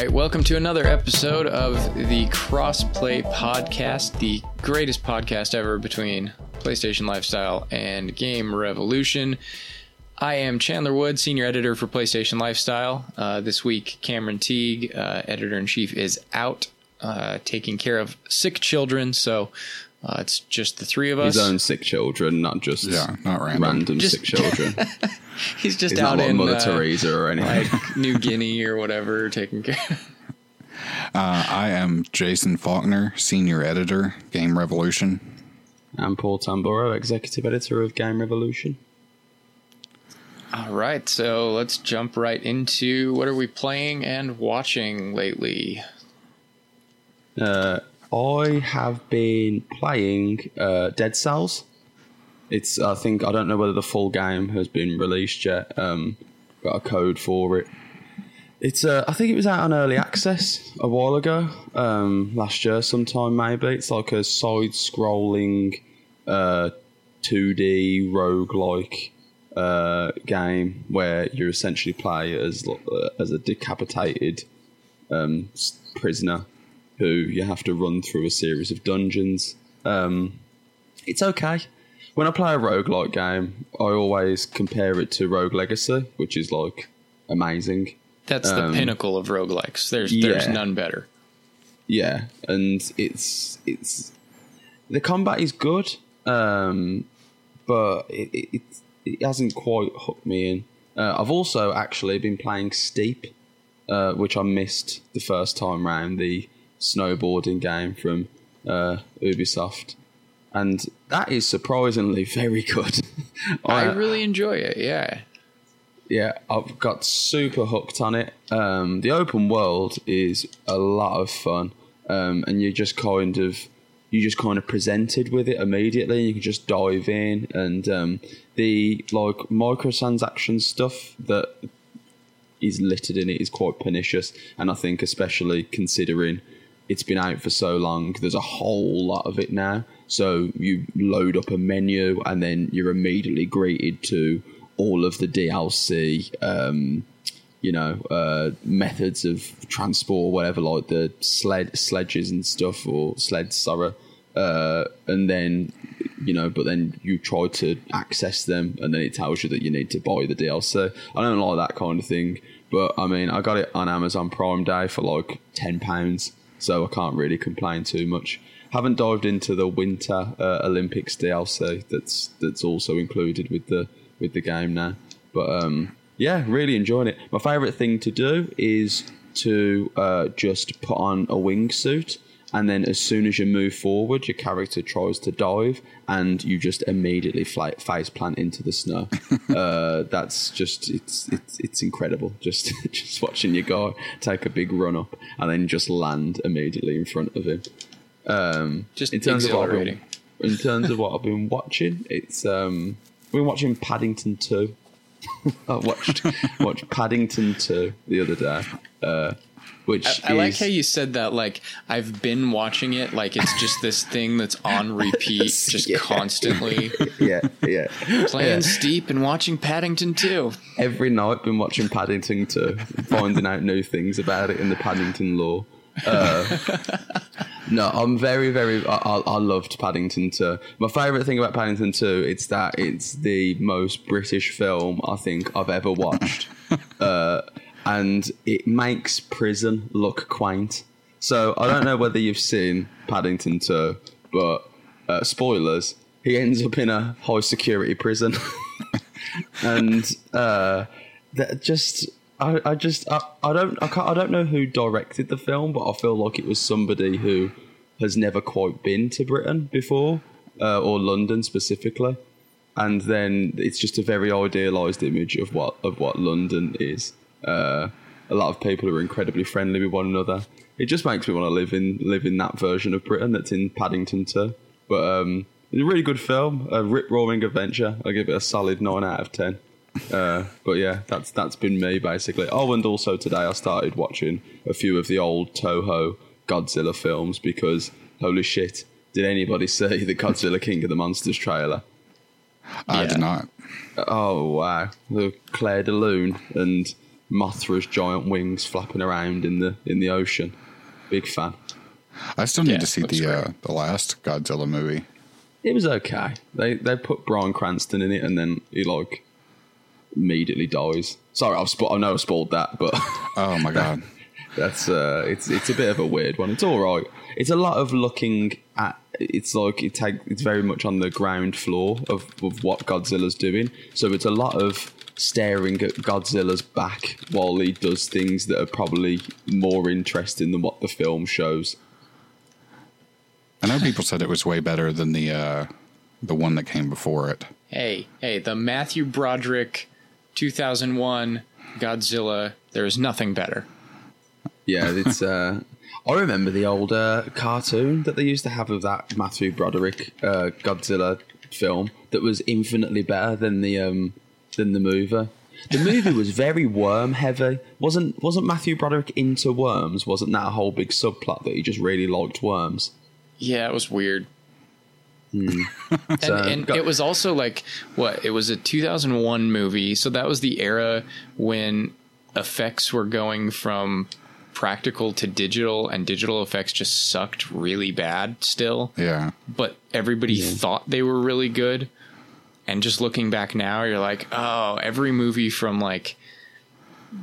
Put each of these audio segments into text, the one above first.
right, welcome to another episode of the Crossplay Podcast, the greatest podcast ever between PlayStation Lifestyle and Game Revolution. I am Chandler Wood, senior editor for PlayStation Lifestyle. Uh, this week, Cameron Teague, uh, editor in chief, is out uh, taking care of sick children, so uh, it's just the three of us. His own sick children, not just Yeah, not random. random sick children. He's just He's out not like in Mother uh, Teresa or anything. like New Guinea or whatever, taking care. Uh, I am Jason Faulkner, senior editor, Game Revolution. I'm Paul Tamburro, executive editor of Game Revolution. All right, so let's jump right into what are we playing and watching lately. Uh, I have been playing uh, Dead Cells. It's I think I don't know whether the full game has been released yet. Um, got a code for it. It's uh, I think it was out on early access a while ago, um, last year sometime maybe. It's like a side-scrolling, uh, 2D roguelike uh, game where you essentially play as uh, as a decapitated um, prisoner who you have to run through a series of dungeons. Um, it's okay. When I play a roguelike game, I always compare it to Rogue Legacy, which is like amazing. That's the Um, pinnacle of roguelikes. There's there's none better. Yeah, and it's it's the combat is good, um, but it, it it it hasn't quite hooked me in. Uh, I've also actually been playing Steep, uh, which I missed the first time round, the snowboarding game from uh, Ubisoft, and that is surprisingly very good. I really enjoy it. Yeah. Yeah, I've got super hooked on it. Um, the open world is a lot of fun, um, and you just kind of you just kind of presented with it immediately. You can just dive in, and um, the like microtransaction stuff that is littered in it is quite pernicious, and I think especially considering it's been out for so long, there's a whole lot of it now. So you load up a menu, and then you're immediately greeted to all of the DLC, um, you know, uh, methods of transport, whatever, like the sled sledges and stuff, or sleds, sorry. Uh, and then, you know, but then you try to access them, and then it tells you that you need to buy the DLC. I don't like that kind of thing, but I mean, I got it on Amazon Prime Day for like ten pounds, so I can't really complain too much. Haven't dived into the Winter uh, Olympics DLC that's that's also included with the with the game now. But um, yeah, really enjoying it. My favourite thing to do is to uh, just put on a wingsuit, and then as soon as you move forward, your character tries to dive, and you just immediately fly, face plant into the snow. uh, that's just it's it's it's incredible. Just just watching your guy take a big run up, and then just land immediately in front of him. Um, Just in terms of what I've been, in terms of what I've been watching, it's um, I've been watching Paddington Two. I watched watched Paddington Two the other day, uh, which I like how you said that. Like I've been watching it. Like it's just this thing that's on repeat, just Yeah. constantly yeah yeah playing yeah. Steep and watching Paddington too. every night been watching Paddington 2, finding out new things about it in the Paddington lore. Uh, no, I'm very, very. I, I, I loved Paddington 2. My favourite thing about Paddington 2 it's that it's the most British film I think I've ever watched, uh, and it makes prison look quaint. So I don't know whether you've seen Paddington 2, but uh, spoilers. He ends up in a high security prison. and uh, that just I, I just I, I don't I, can't, I don't know who directed the film, but I feel like it was somebody who has never quite been to Britain before uh, or London specifically, and then it's just a very idealized image of what of what London is. Uh, a lot of people are incredibly friendly with one another. It just makes me want to live in live in that version of Britain that's in Paddington too. But um, it's a really good film, a rip roaring adventure. I give it a solid nine out of ten. Uh, but yeah, that's that's been me basically. Oh, and also today I started watching a few of the old Toho Godzilla films because holy shit, did anybody see the Godzilla King of the Monsters trailer? I Yeah. did not. Oh wow, the Clair de Lune and Mothra's giant wings flapping around in the in the ocean. Big fan. I still need Yeah, to see the uh, the last Godzilla movie. It was okay. They they put Bryan Cranston in it, and then he like immediately dies. Sorry, I've spo- I know I spoiled that, but Oh my god. that's uh, it's it's a bit of a weird one. It's all right. It's a lot of looking at. It's like it take. It's very much on the ground floor of of what Godzilla's doing. So it's a lot of staring at Godzilla's back while he does things that are probably more interesting than what the film shows. I know people said it was way better than the uh, the one that came before it. Hey, hey, the Matthew Broderick 2001 Godzilla. There is nothing better. Yeah, it's. Uh, I remember the old uh, cartoon that they used to have of that Matthew Broderick uh, Godzilla film that was infinitely better than the um, than the movie. The movie was very worm heavy. wasn't wasn't Matthew Broderick into worms? Wasn't that a whole big subplot that he just really liked worms? Yeah, it was weird. Hmm. and So, and go- it was also like what? It was a 2001 movie, so that was the era when effects were going from practical to digital, and digital effects just sucked really bad still. Yeah. But everybody thought they were really good. And just looking back now, you're like, oh, every movie from like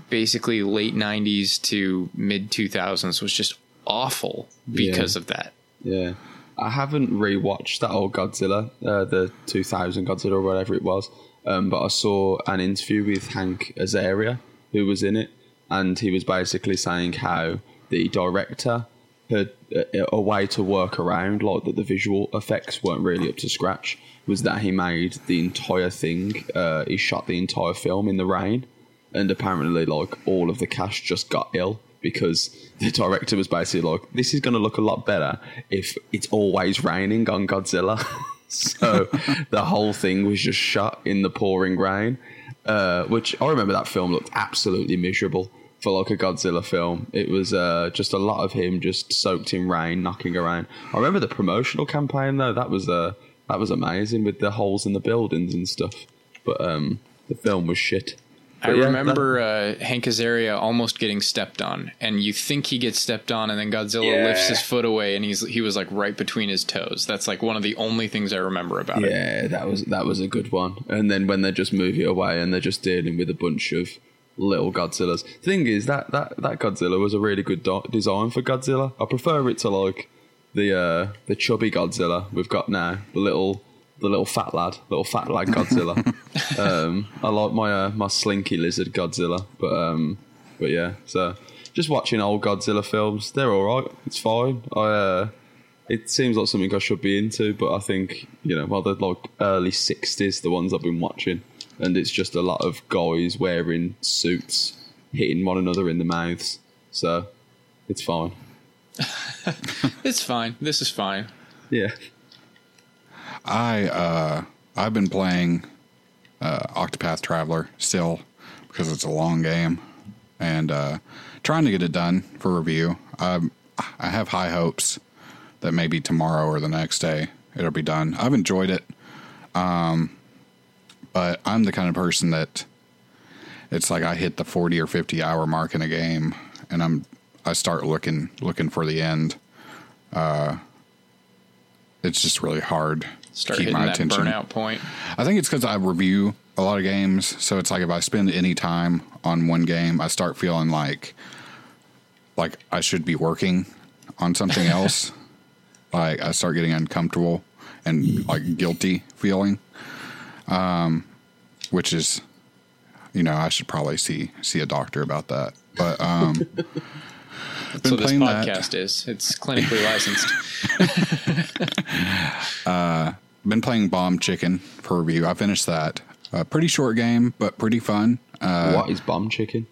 basically late 90s to mid 2000s was just awful because of that. Yeah. I haven't rewatched that old Godzilla, uh, the 2000 Godzilla or whatever it was, um, but I saw an interview with Hank Azaria, who was in it, and he was basically saying how the director had a, a way to work around, like that the visual effects weren't really up to scratch, was that he made the entire thing, uh, he shot the entire film in the rain, and apparently like all of the cast just got ill because the director was basically like this is going to look a lot better if it's always raining on godzilla. So the whole thing was just shot in the pouring rain uh, which i remember that film looked absolutely miserable for like a godzilla film it was uh, just a lot of him just soaked in rain knocking around i remember the promotional campaign though that was uh, that was amazing with the holes in the buildings and stuff but um, the film was shit I yeah, remember uh, Hank Azaria almost getting stepped on, and you think he gets stepped on, and then Godzilla Yeah. lifts his foot away, and he's he was like right between his toes. That's like one of the only things I remember about it. Yeah, that was that was a good one. And then when they just move it away and they're just dealing with a bunch of little Godzillas. Thing is that that that Godzilla was a really good do- design for Godzilla. I prefer it to like the uh the chubby Godzilla we've got now, the little the little fat lad, little fat lad Godzilla. um, I like my uh, my slinky lizard Godzilla, but um, but yeah. So just watching old Godzilla films, they're all right. It's fine. I uh, it seems like something I should be into, but I think you know, well, they're like early '60s, the ones I've been watching, and it's just a lot of guys wearing suits, hitting one another in the mouths. So it's fine. It's fine. This is fine. Yeah. I uh I've been playing uh Octopath Traveler still because it's a long game and uh trying to get it done for review. Um I have high hopes that maybe tomorrow or the next day it'll be done. I've enjoyed it. Um but I'm the kind of person that it's like I hit the 40 or 50 hour mark in a game and I'm I start looking looking for the end. Uh it's just really hard to keep my attention. burnout point. I think it's because I review a lot of games, so it's like if I spend any time on one game, I start feeling like like I should be working on something else. like I start getting uncomfortable and like guilty feeling, um, which is, you know, I should probably see see a doctor about that. But um, That's been what this playing that. podcast is. It's clinically licensed. Uh, been playing Bomb Chicken for review. I finished that. A pretty short game, but pretty fun. Uh, what is bomb chicken?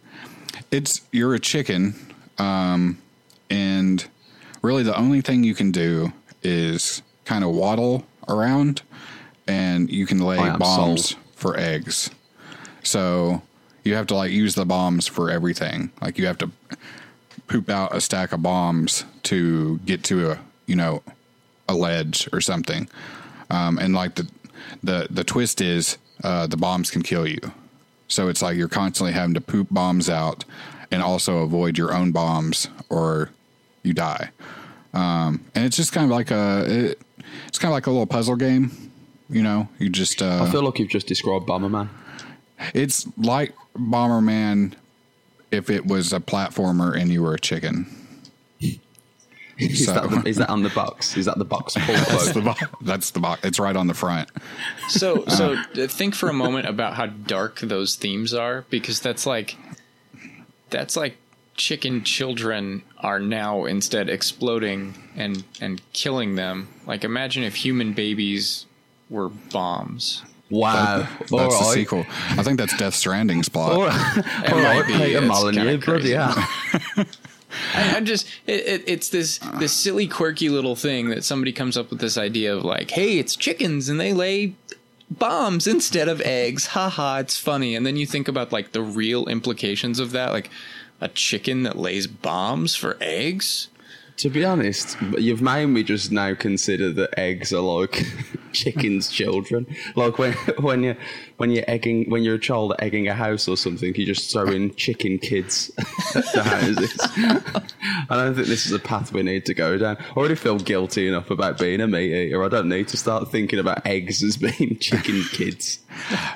It's you're a chicken, um, and really the only thing you can do is kind of waddle around, and you can lay bombs sold. for eggs. So you have to like use the bombs for everything. Like you have to poop out a stack of bombs to get to a you know a ledge or something. Um, and like the the the twist is uh, the bombs can kill you. So it's like you're constantly having to poop bombs out and also avoid your own bombs or you die. Um, and it's just kind of like a it, it's kind of like a little puzzle game. You know, you just uh, I feel like you've just described Bomberman. it's like Bomberman if it was a platformer and you were a chicken. Is, So- that the, is that on the box? Is that the box full That's the bo- that's the box. It's right on the front. So, so uh, think for a moment about how dark those themes are, because that's like, that's like chicken children are now instead exploding and and killing them. Like, imagine if human babies were bombs. Wow. That's All the right. sequel. I think that's Death Stranding's plot. All right, all might right be. Peter It's Molyneux, bloody hell. I, I'm just it, it, it's this this silly quirky little thing that somebody comes up with this idea of like, hey, it's chickens and they lay bombs instead of eggs. Haha, it's funny. And then you think about like the real implications of that, like a chicken that lays bombs for eggs. To be honest, you've made me just now consider that eggs are like chickens' children. Like when when you when you're egging when you're a child egging a house or something, you just throw in chicken kids at the houses. I don't think this is a path we need to go down. I already feel guilty enough about being a meat eater. I don't need to start thinking about eggs as being chicken kids.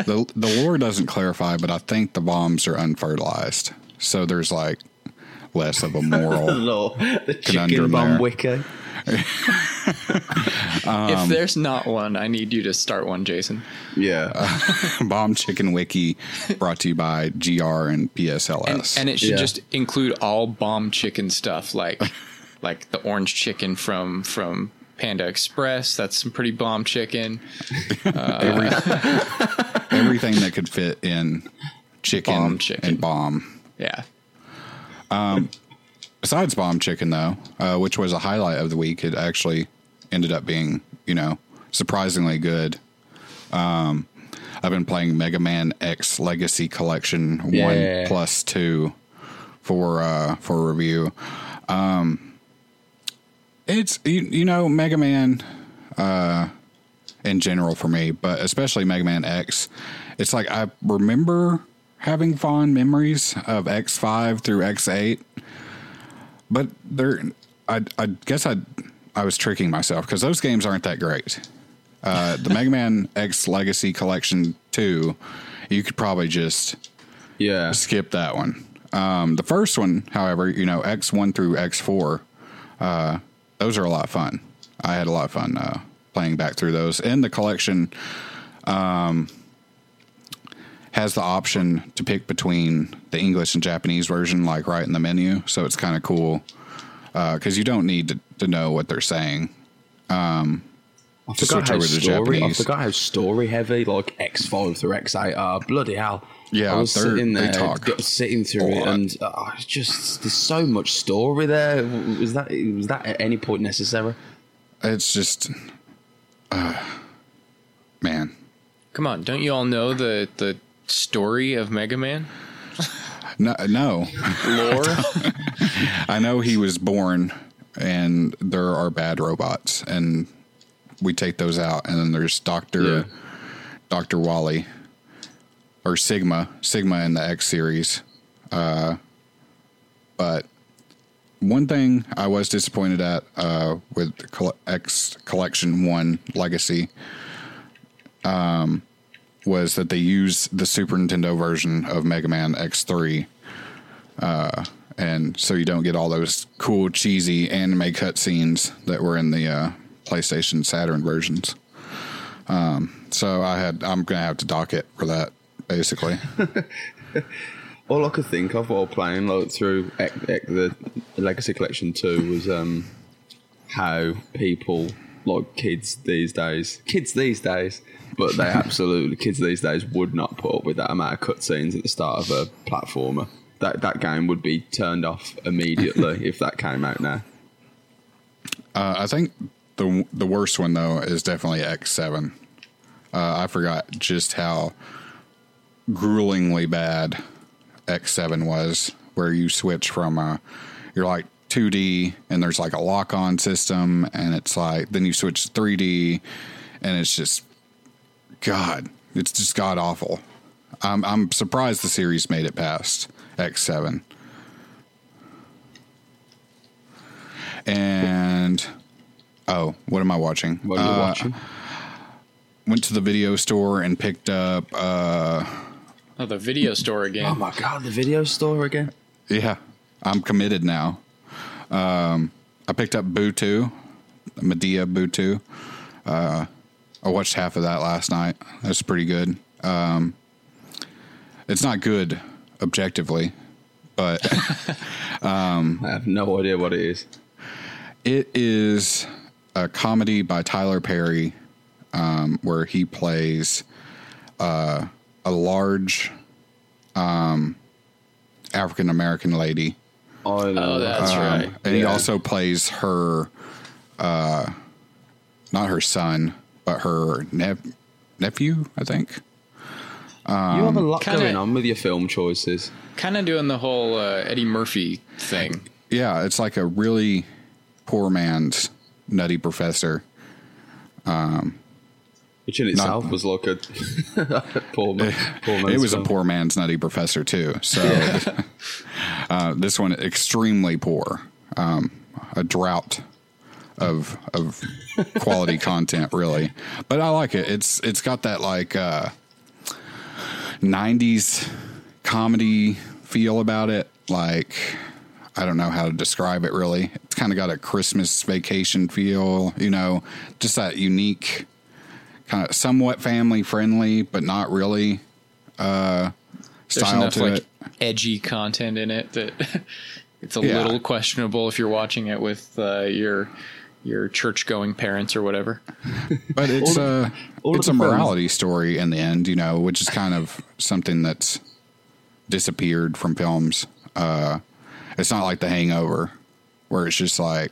the the lore doesn't clarify, but I think the bombs are unfertilized, so there's like less of a moral. Lord, the chicken Conundrum bomb there. wiki. if um, there's not one, I need you to start one, Jason. Yeah. Uh, bomb Chicken Wiki, brought to you by GR and And, PSLS. and it should Yeah. just include all bomb chicken stuff, like like the orange chicken from from Panda Express. That's some pretty bomb chicken. Every, uh, everything that could fit in chicken, Bomb chicken. and bomb. Yeah. Besides bomb chicken, though, uh, which was a highlight of the week, it actually ended up being, you know, surprisingly good. Um, I've been playing Mega Man X Legacy Collection Yeah. one plus two for uh, for review. Um, it's you, you know Mega Man uh, in general for me, but especially Mega Man X. It's like I remember having fond memories of X five through X eight, but there, I I guess I I was tricking myself because those games aren't that great. Uh, the Mega Man X Legacy Collection two, you could probably just Yeah. skip that one. Um, the first one, however, you know, X one through X four, uh, those are a lot of fun. I had a lot of fun uh, playing back through those. in the collection um, has the option to pick between the English and Japanese version, like right in the menu. So it's kind of cool because you don't need to, to know what they're saying. I to forgot switch how over to story. I forgot how story heavy like X five through X eight are. Bloody hell! Yeah, I was they're- sitting they there, talk sitting through it, and uh, just there's so much story there. Was that was that at any point necessary? It's just, uh, man, Come on, don't you all know the the story of Mega Man? no, no. Lore? I know he was born and there are bad robots and we take those out and then there's Dr. Yeah. Dr. Wily or Sigma, Sigma in the X series. Uh but one thing I was disappointed at uh with the X Collection 1 Legacy um was that they used the Super Nintendo version of Mega Man X3 and so you don't get all those cool cheesy anime cutscenes that were in the uh, PlayStation Saturn versions. Um, so I had I'm gonna have to dock it for that basically. All I could think of while playing like through the Legacy Collection Two was um how people like kids these days, kids these days, but they absolutely kids these days would not put up with that amount of cutscenes at the start of a platformer. That that game would be turned off immediately if that came out now. Uh, I think the the worst one though is definitely X Seven. Uh, I forgot just how gruelingly bad X Seven was, where you switch from uh, you're like 2D and there's like a lock on system, and it's like then you switch to 3D, and it's just God, it's just god awful. I'm I'm surprised the series made it past X seven. And oh, what am I watching? What are you Uh, watching? Went to the video store and picked up. Uh, Oh, the video store again. Oh my god, the video store again. yeah, I'm committed now. Um, I picked up Boo two, Madea Boo two. Uh, I watched half of that last night. That's pretty good. Um, it's not good objectively, but I have no idea what it is. It is a comedy by Tyler Perry, um, where he plays uh, a large um, African American lady, I know. Oh, that's Um, right. and he also plays her, uh, not her son, but her nep- nephew, I think. you have a lot kinda- going on with your film choices. Kind of doing the whole uh, Eddie Murphy thing. Yeah, it's like a really poor man's Nutty Professor. Um, Which in itself was like a poor, man, poor man's it was film. a poor man's nutty professor too. So uh, this one extremely poor, um, a drought of of quality content really. But I like it. It's it's got that like uh, '90s comedy feel about it. Like I don't know how to describe it really. It's kind of got a Christmas vacation feel. You know, just that unique. Kind of somewhat family friendly, but not really uh, style enough to like it. edgy content in it that it's a Yeah. little questionable if you're watching it with uh, your your church going parents or whatever. But it's a of- it's a the films- morality story in the end, you know, which is kind of something that's disappeared from films. Uh, it's not like The Hangover, where it's just like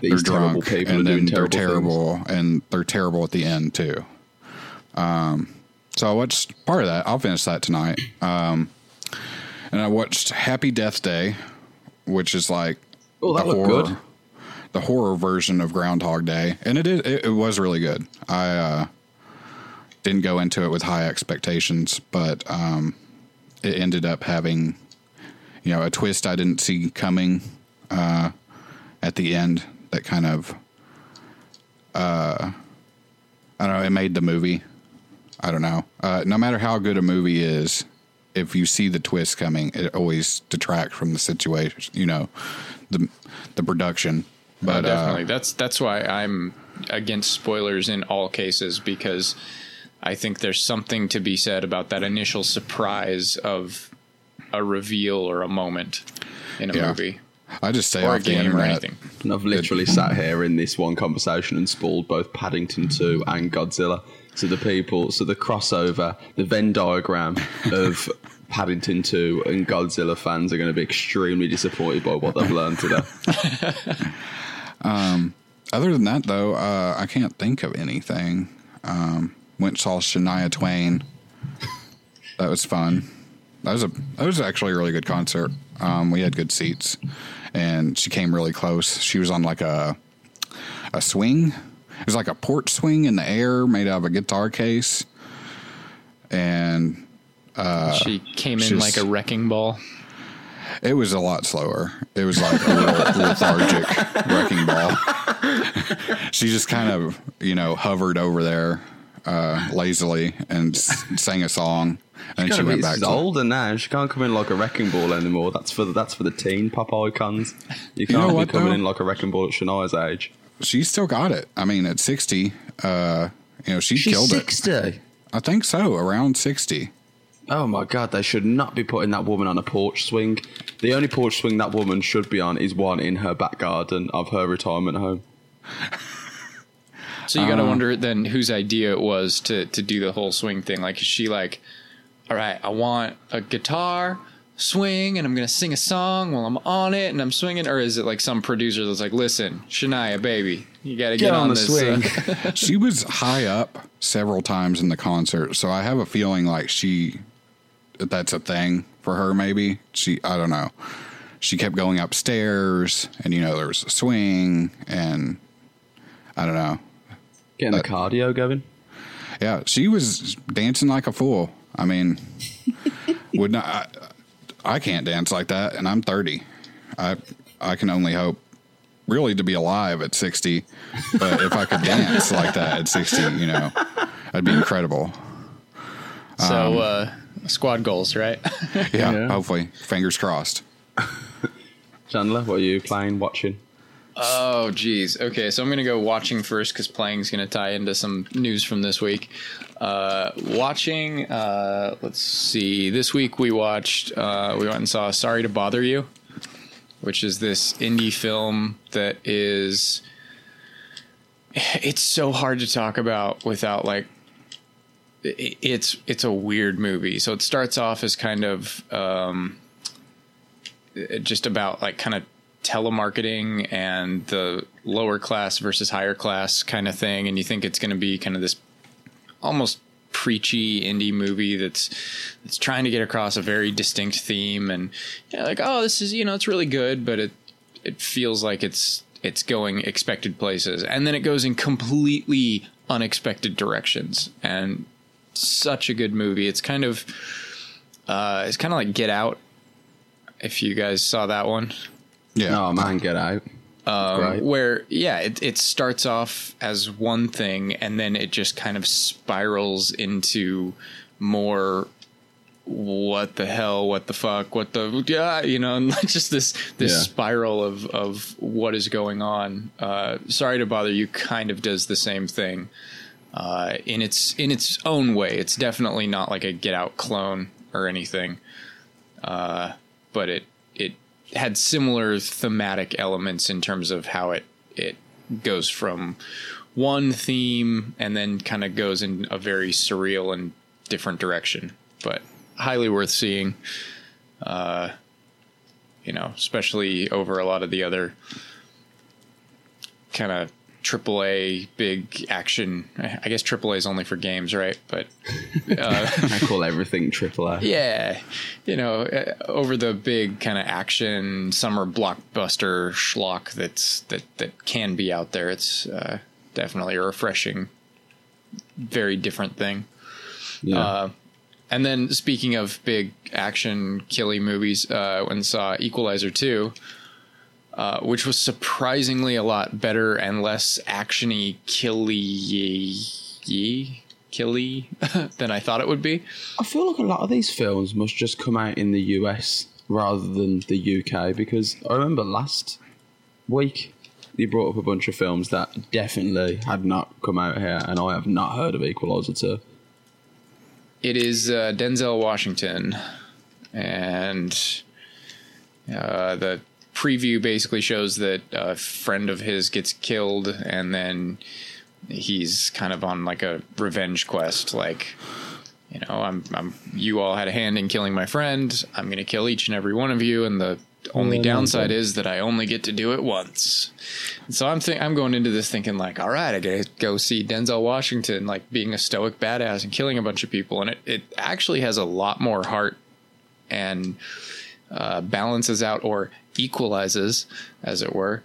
they're terrible drunk and doing then they're terrible, things. and they're terrible at the end too. Um, so I watched part of that. I'll finish that tonight. Um, and I watched Happy Death Day, which is like Oh, that looked horror, good. The horror version of Groundhog Day, and it is it, it was really good. I uh, didn't go into it with high expectations, but um, it ended up having you know a twist I didn't see coming uh, at the end that kind of uh, I don't know. It made the movie. I don't know. Uh, no matter how good a movie is, if you see the twist coming, it always detracts from the situation. You know, the the production. But Oh, definitely. uh, that's that's why I'm against spoilers in all cases because I think there's something to be said about that initial surprise of a reveal or a moment in a Yeah. movie I just say or a off the game or anything. And I've literally sat here in this one conversation and spoiled both Paddington 2 and Godzilla. So the people, so the crossover, the Venn diagram of Paddington 2 and Godzilla fans are going to be extremely disappointed by what they've learned today. Other than that, though, uh, I can't think of anything. Um, went and saw Shania Twain. That was fun. That was a that was actually a really good concert. Um, we had good seats, and she came really close. She was on like a a swing. It was like a porch swing in the air, made out of a guitar case, and uh, she came in like a wrecking ball. It was a lot slower. It was like a real lethargic wrecking ball. she just kind of, you know, hovered over there uh, lazily and s- sang a song, and she She's went back to. older now. She can't come in like a wrecking ball anymore. That's for the, that's for the teen pop icons. You can't what, be coming though? in like a wrecking ball at Shania's age. She's still got it. I mean, at sixty, uh, you know, she She's killed it. 60. I think so, around sixty. Oh my god, they should not be putting that woman on a porch swing. The only porch swing that woman should be on is one in her back garden of her retirement home. So you got to wonder then whose idea it was to to do the whole swing thing. Like, is she like, all right, I want a guitar swing, and I'm gonna sing a song while I'm on it, and I'm swinging, or is it like some producer that's like, listen, Shania, baby, you got to get, Get on the this uh, swing. she was high up several times in the concert, so I have a feeling like she that's a thing for her maybe. She I don't know. She kept going upstairs and you know there was a swing and I don't know. Getting the cardio going. Yeah, she was dancing like a fool. I mean, would not. I, I can't dance like that, and I'm 30. I I can only hope, really, to be alive at 60. But if I could dance like that at 60, you know, that'd be incredible. So, uh, squad goals, right? Yeah, Yeah. hopefully, fingers crossed. Chandler, what are you playing, watching? Oh, geez. Okay, so I'm going to go watching first because playing is going to tie into some news from this week. Uh, watching, uh, let's see. This week we watched, uh, we went and saw Sorry to Bother You, which is this indie film that is. It's so hard to talk about without like. It's it's a weird movie. So it starts off as kind of um, just about like kind of telemarketing and the lower class versus higher class kind of thing. And you think it's going to be kind of this almost preachy indie movie that's that's trying to get across a very distinct theme. And you know, like oh this is you know it's really good but it it feels like it's it's going expected places. And then it goes in completely unexpected directions. And such a good movie it's kind of uh it's kind of like get out if you guys saw that one Yeah. Oh man, get out. Um, Great. where yeah it, it starts off as one thing and then it just kind of spirals into more what the hell what the fuck what the yeah you know and just this this Yeah. spiral of of what is going on uh sorry to bother you kind of does the same thing uh in its in its own way it's definitely not like a get out clone or anything. Uh but it it had similar thematic elements in terms of how it it goes from one theme and then kind of goes in a very surreal and different direction. But highly worth seeing. Uh you know especially over a lot of the other kind of AAA big action I guess AAA is only for games right but I call everything triple A. yeah, you know, uh, over the big kind of action summer blockbuster schlock that's that that can be out there. It's uh, definitely a refreshing, very different thing. Yeah. Uh, and then speaking of big action killy movies, uh, when saw Equalizer two, uh, which was surprisingly a lot better and less actiony killy y killy than I thought it would be. I feel like a lot of these films must just come out in the US rather than the UK because I remember last week you brought up a bunch of films that definitely had not come out here, and I have not heard of Equalizer 2. It is uh, Denzel Washington, and uh, the preview basically shows that a friend of his gets killed, and then he's kind of on like a revenge quest. Like, you know, I'm, I'm, you all had a hand in killing my friend. I'm going to kill each and every one of you, and the only downside is that I only get to do it once. So I'm think I'm going into this thinking like, all right, I gotta go see Denzel Washington like being a stoic badass and killing a bunch of people, and it it actually has a lot more heart and uh, balances out or equalizes, as it were,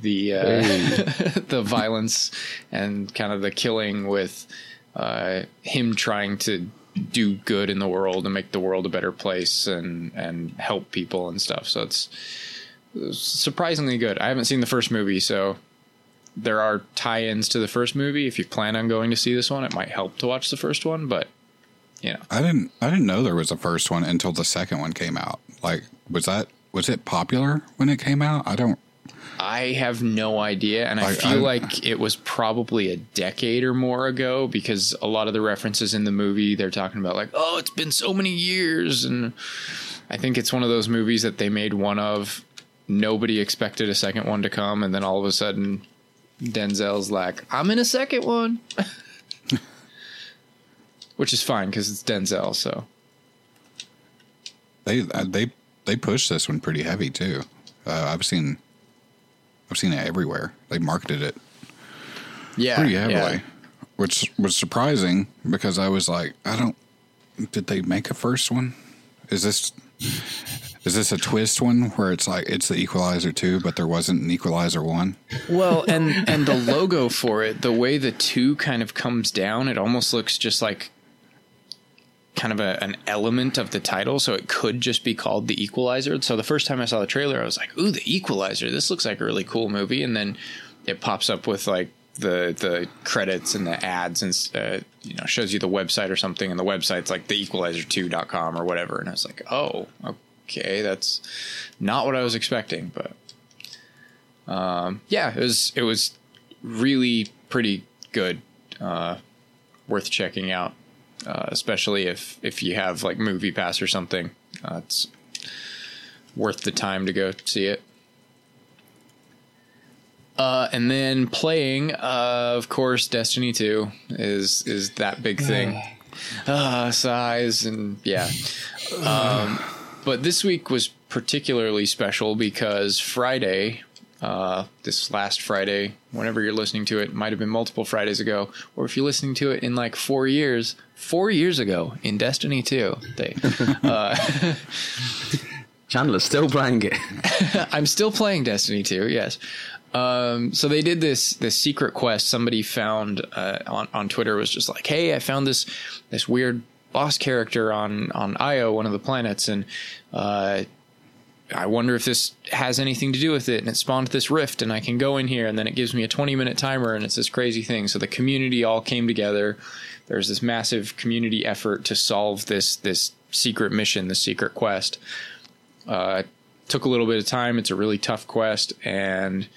the uh, the violence and kind of the killing with uh, him trying to do good in the world and make the world a better place and and help people and stuff. So it's surprisingly good. I haven't seen the first movie, so there are tie-ins to the first movie. If you plan on going to see this one, it might help to watch the first one. But you know, I didn't. I didn't know there was a first one until the second one came out. Like, was that was it popular when it came out? I don't. I have no idea, and I I- feel I- like it was probably a decade or more ago because a lot of the references in the movie they're talking about like, oh, it's been so many years, and I think it's one of those movies that they made one of. Nobody expected a second one to come, and then all of a sudden, Denzel's like, "I'm in a second one," which is fine because it's Denzel. So They uh, they they pushed this one pretty heavy too. Uh, I've seen. I've seen it everywhere. They marketed it yeah, pretty heavily, which was surprising because I was like, I don't. Did they make a first one? Is this is this a twist one where it's like it's the Equalizer two, but there wasn't an Equalizer one? Well, and and the logo for it, the way the two kind of comes down, it almost looks just like kind of a, an element of the title, so it could just be called The Equalizer. So the first time I saw the trailer, I was like, "Ooh, The Equalizer! This looks like a really cool movie." And then it pops up with like the the credits and the ads and uh, you know shows you the website or something, and the website's like theequalizer2.com or whatever. And I was like, "Oh, okay, that's not what I was expecting." But um, yeah, it was it was really pretty good, uh, worth checking out uh, especially if if you have like Movie Pass or something. Uh, it's worth the time to go see it. Uh, and then playing, uh, of course, Destiny Two is is that big thing. Size and yeah. Um, but this week was particularly special because Friday uh, this last Friday, whenever you're listening to it, might have been multiple Fridays ago, or if you're listening to it in like four years, four years ago in Destiny 2, they, uh, Chandler's still playing it. I'm still playing Destiny 2, yes. Um, so they did this this secret quest. Somebody found uh, on on Twitter was just like, "Hey, I found this this weird boss character on on Io, one of the planets, and uh, I wonder if this has anything to do with it. And it spawned this rift, and I can go in here, and then it gives me a 20 minute timer, and it's this crazy thing. So the community all came together. There's this massive community effort to solve this this secret mission, the secret quest. Uh, took a little bit of time. It's a really tough quest, and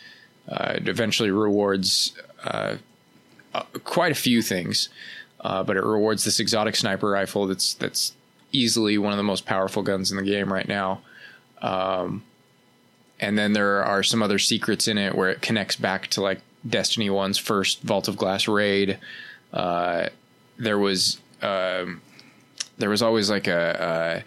uh, it eventually rewards uh, uh quite a few things. Uh, but it rewards this exotic sniper rifle that's that's easily one of the most powerful guns in the game right now. Um, and then there are some other secrets in it where it connects back to like Destiny One's first Vault of Glass raid. Uh, there was um, there was always like a,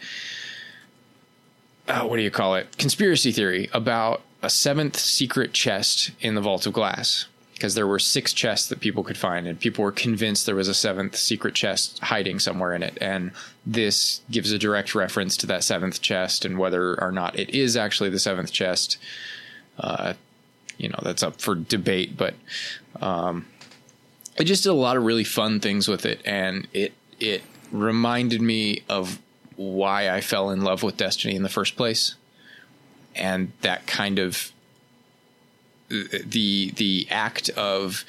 a uh, what do you call it conspiracy theory about a seventh secret chest in the Vault of Glass because there were six chests that people could find, and people were convinced there was a seventh secret chest hiding somewhere in it. And this gives a direct reference to that seventh chest, and whether or not it is actually the seventh chest, uh, you know, that's up for debate. But um, I just did a lot of really fun things with it, and it it reminded me of why I fell in love with Destiny in the first place, and that kind of the the act of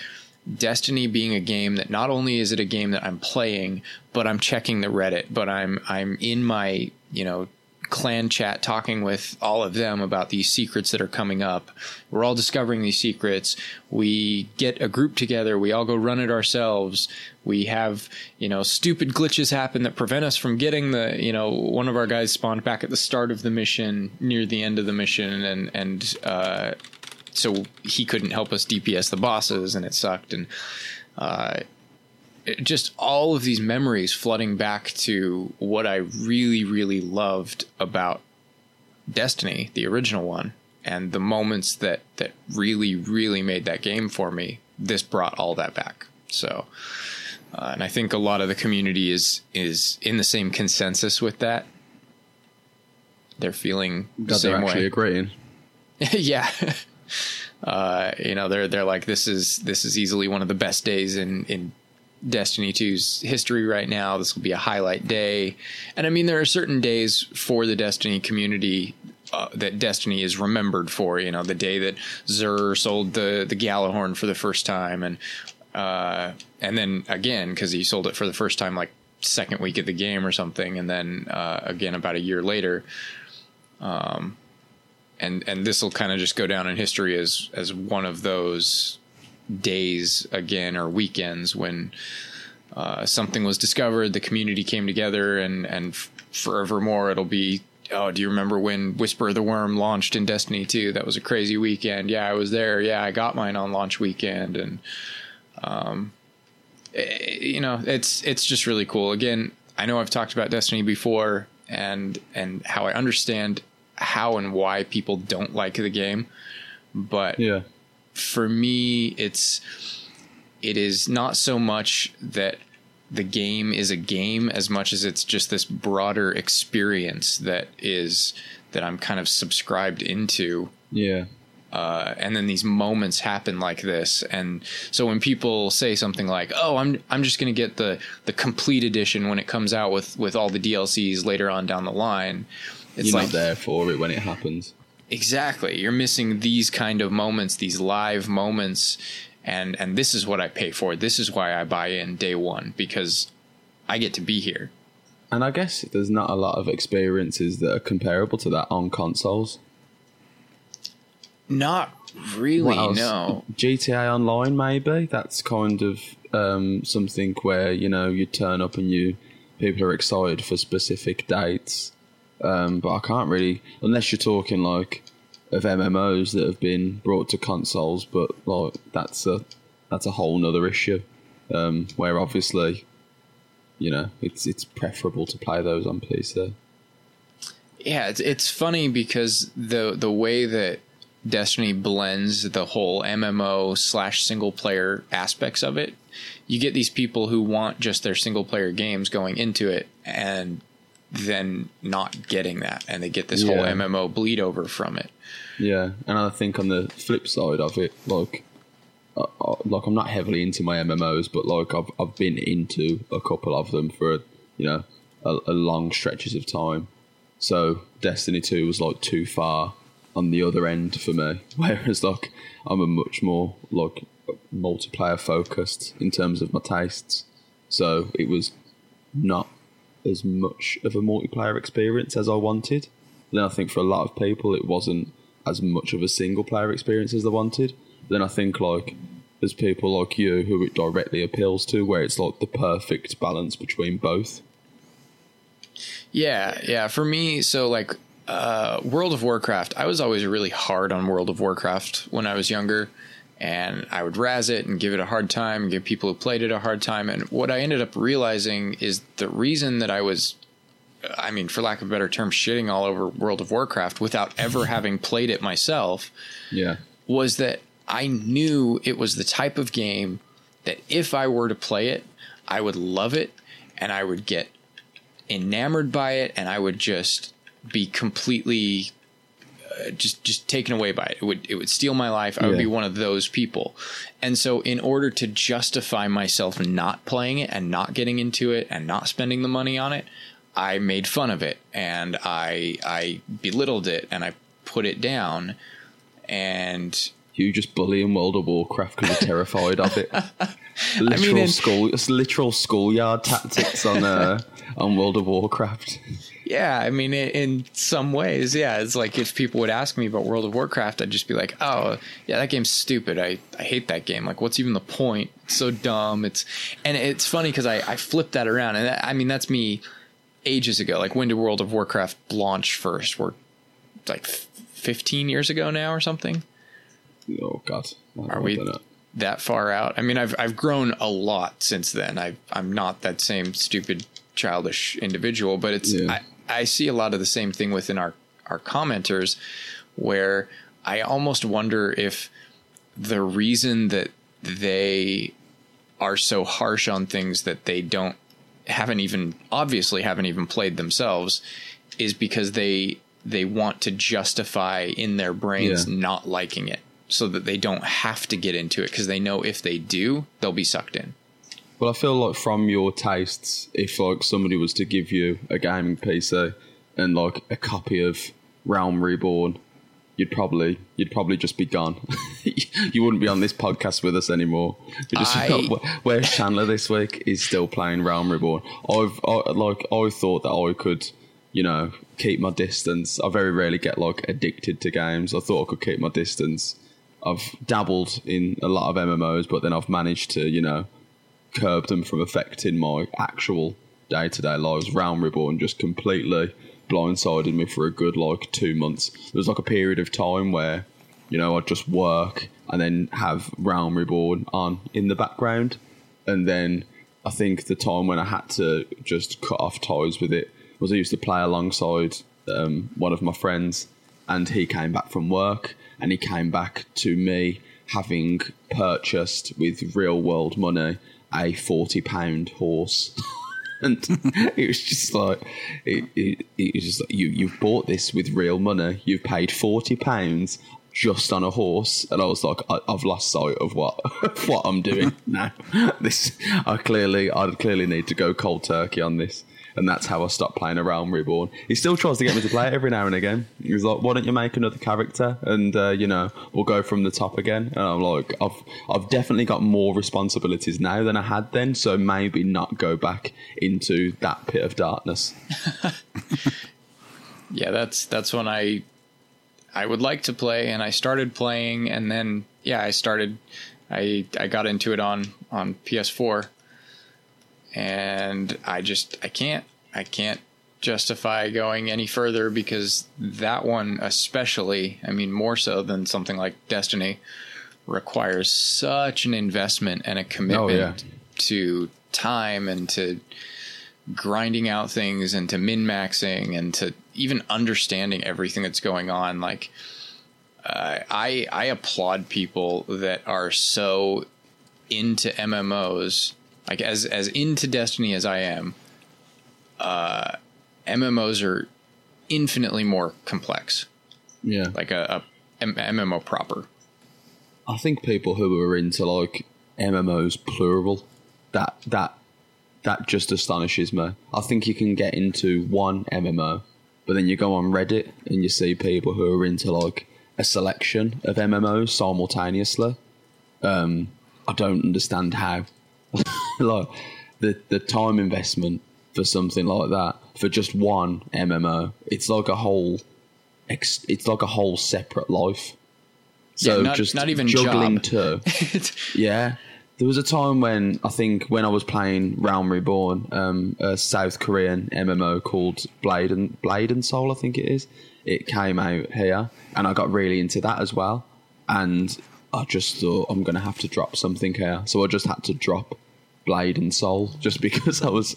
Destiny being a game that not only is it a game that I'm playing, but I'm checking the Reddit, but I'm I'm in my you know clan chat talking with all of them about these secrets that are coming up. We're all discovering these secrets. We get a group together. We all go run it ourselves. We have, you know, stupid glitches happen that prevent us from getting the, you know, one of our guys spawned back at the start of the mission near the end of the mission and, and, uh, so he couldn't help us DPS the bosses, and it sucked. And uh, it, just all of these memories flooding back to what I really, really loved about Destiny, the original one, and the moments that that really, really made that game for me. This brought all that back. So. Uh, and I think a lot of the community is is in the same consensus with that. They're feeling the God, same they're actually way. agreeing. yeah. Uh, you know, they're they're like this is this is easily one of the best days in in Destiny 2's history right now. This will be a highlight day. And I mean there are certain days for the Destiny community uh, that Destiny is remembered for, you know, the day that Xur sold the the Gjallarhorn for the first time and uh, and then again cuz he sold it for the first time like second week of the game or something and then uh, again about a year later um and and this will kind of just go down in history as as one of those days again or weekends when uh, something was discovered, the community came together, and and forevermore it'll be. Oh, do you remember when Whisper of the Worm launched in Destiny 2? That was a crazy weekend. Yeah, I was there. Yeah, I got mine on launch weekend, and um, it, you know, it's it's just really cool. Again, I know I've talked about Destiny before, and and how I understand how and why people don't like the game, but Yeah. for me, it's it is not so much that the game is a game as much as it's just this broader experience that is that I'm kind of subscribed into. Yeah. uh, and then these moments happen like this. And so when people say something like, "Oh, I'm I'm just going to get the the complete edition when it comes out with with all the DLCs later on down the line," it's You're like not there for it when it happens. exactly you're missing these kind of moments, these live moments, and and this is what I pay for. This is why I buy in day one because I get to be here. And I guess there's not a lot of experiences that are comparable to that on consoles. Not really, no. GTA Online, maybe that's kind of um, something where you know you turn up and you people are excited for specific dates. Um, but I can't really, unless you're talking like of MMOs that have been brought to consoles. But like that's a that's a whole nother issue. Um, where obviously, you know, it's it's preferable to play those on PC. Yeah, it's it's funny because the the way that Destiny blends the whole MMO slash single player aspects of it, you get these people who want just their single player games going into it, and then not getting that, and they get this whole MMO bleed over from it. Yeah, and I think on the flip side of it, like, uh, uh, like I'm not heavily into my MMOs, but like I've I've been into a couple of them for you know a, a long stretches of time. So Destiny Two was like too far on the other end for me, whereas like I'm a much more like multiplayer focused in terms of my tastes. So it was not as much of a multiplayer experience as I wanted. Then I think for a lot of people, it wasn't as much of a single player experience as they wanted. Then I think like there's people like you who it directly appeals to, where it's like the perfect balance between both. Yeah, yeah. For me, so like uh, World of Warcraft, I was always really hard on World of Warcraft when I was younger, and I would razz it and give it a hard time, and give people who played it a hard time. And what I ended up realizing is the reason that I was, I mean, for lack of a better term, shitting all over World of Warcraft without ever having played it myself Yeah, was that I knew it was the type of game that if I were to play it, I would love it and I would get enamored by it and I would just be completely just just taken away by it. It would it would steal my life. I would Yeah. be one of those people. And so in order to justify myself not playing it and not getting into it and not spending the money on it, I made fun of it and I I belittled it and I put it down and you just bully in World of Warcraft because you're terrified of it. Literal in- school, it's literal schoolyard tactics on uh, on World of Warcraft. Yeah, I mean, in some ways, yeah. It's like if people would ask me about World of Warcraft, I'd just be like, "Oh, yeah, that game's stupid. I, I hate that game. Like, what's even the point? It's so dumb." It's and it's funny because I I flipped that around, and that, I mean that's me ages ago. Like, when did World of Warcraft launch first? We're like fifteen years ago now, or something. Oh God, Are we don't that far out? I mean, I've I've grown a lot since then. I I'm not that same stupid, childish individual, but it's Yeah. I, I see a lot of the same thing within our our commenters, where I almost wonder if the reason that they are so harsh on things that they don't haven't even obviously haven't even played themselves is because they they want to justify in their brains Yeah. not liking it so that they don't have to get into it because they know if they do they'll be sucked in Well, I feel like from your tastes, if like somebody was to give you a gaming PC and like a copy of Realm Reborn, you'd probably you'd probably just be gone. you wouldn't be on this podcast with us anymore. You just I- felt, where's Chandler this week? Is still playing Realm Reborn. I've I, like I thought that I could, you know, keep my distance. I very rarely get like addicted to games. I thought I could keep my distance. I've dabbled in a lot of MMOs, but then I've managed to, you know, curb them from affecting my actual day to day lives. Realm Reborn just completely blindsided me for a good like two months. There was like a period of time where, you know, I'd just work and then have Realm Reborn on in the background. And then I think the time when I had to just cut off ties with it was I used to play alongside um, one of my friends and he came back from work and he came back to me having purchased with real world money a 40 pound horse. And it was just like it, it, it was just like you you've bought this with real money. You've paid 40 pounds just on a horse, and I was like, I, have lost sight of what what I'm doing now. this I clearly I clearly need to go cold turkey on this and that's how I stopped playing a Realm Reborn. He still tries to get me to play it every now and again. He's like, "Why don't you make another character and uh, you know we'll go from the top again?" And I'm like, "I've I've definitely got more responsibilities now than I had then, so maybe not go back into that pit of darkness." yeah, that's that's when I I would like to play, and I started playing, and then yeah, I started. I I got into it on on PS4 and I just I can't I can't justify going any further because that one especially I mean more so than something like Destiny requires such an investment and a commitment oh, yeah. to time and to grinding out things and to min maxing and to even understanding everything that's going on like uh, I I applaud people that are so into MMOs like as as into Destiny as I am, uh, MMOs are infinitely more complex. Yeah, like a, a MMO proper. I think people who are into like MMOs plural, that that that just astonishes me. I think you can get into one MMO, but then you go on Reddit and you see people who are into like a selection of MMOs simultaneously. Um, I don't understand how. like the the time investment for something like that for just one MMO, it's like a whole, it's like a whole separate life. So yeah, not, just not even juggling job. two. yeah, there was a time when I think when I was playing Realm Reborn, um, a South Korean MMO called Blade and Blade and Soul, I think it is. It came out here, and I got really into that as well. And I just thought I'm going to have to drop something here, so I just had to drop Blade and Soul just because I was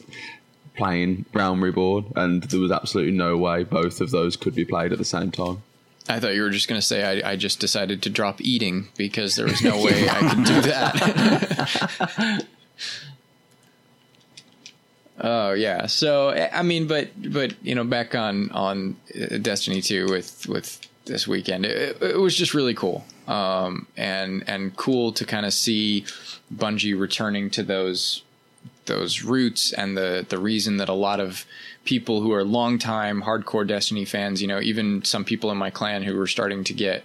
playing Realm Reborn, and there was absolutely no way both of those could be played at the same time. I thought you were just going to say I, I, just decided to drop eating because there was no way I could do that. oh yeah, so I mean, but but you know, back on on uh, Destiny two with with this weekend, it, it was just really cool, um, and and cool to kind of see Bungie returning to those those roots and the the reason that a lot of people who are longtime hardcore Destiny fans, you know, even some people in my clan who were starting to get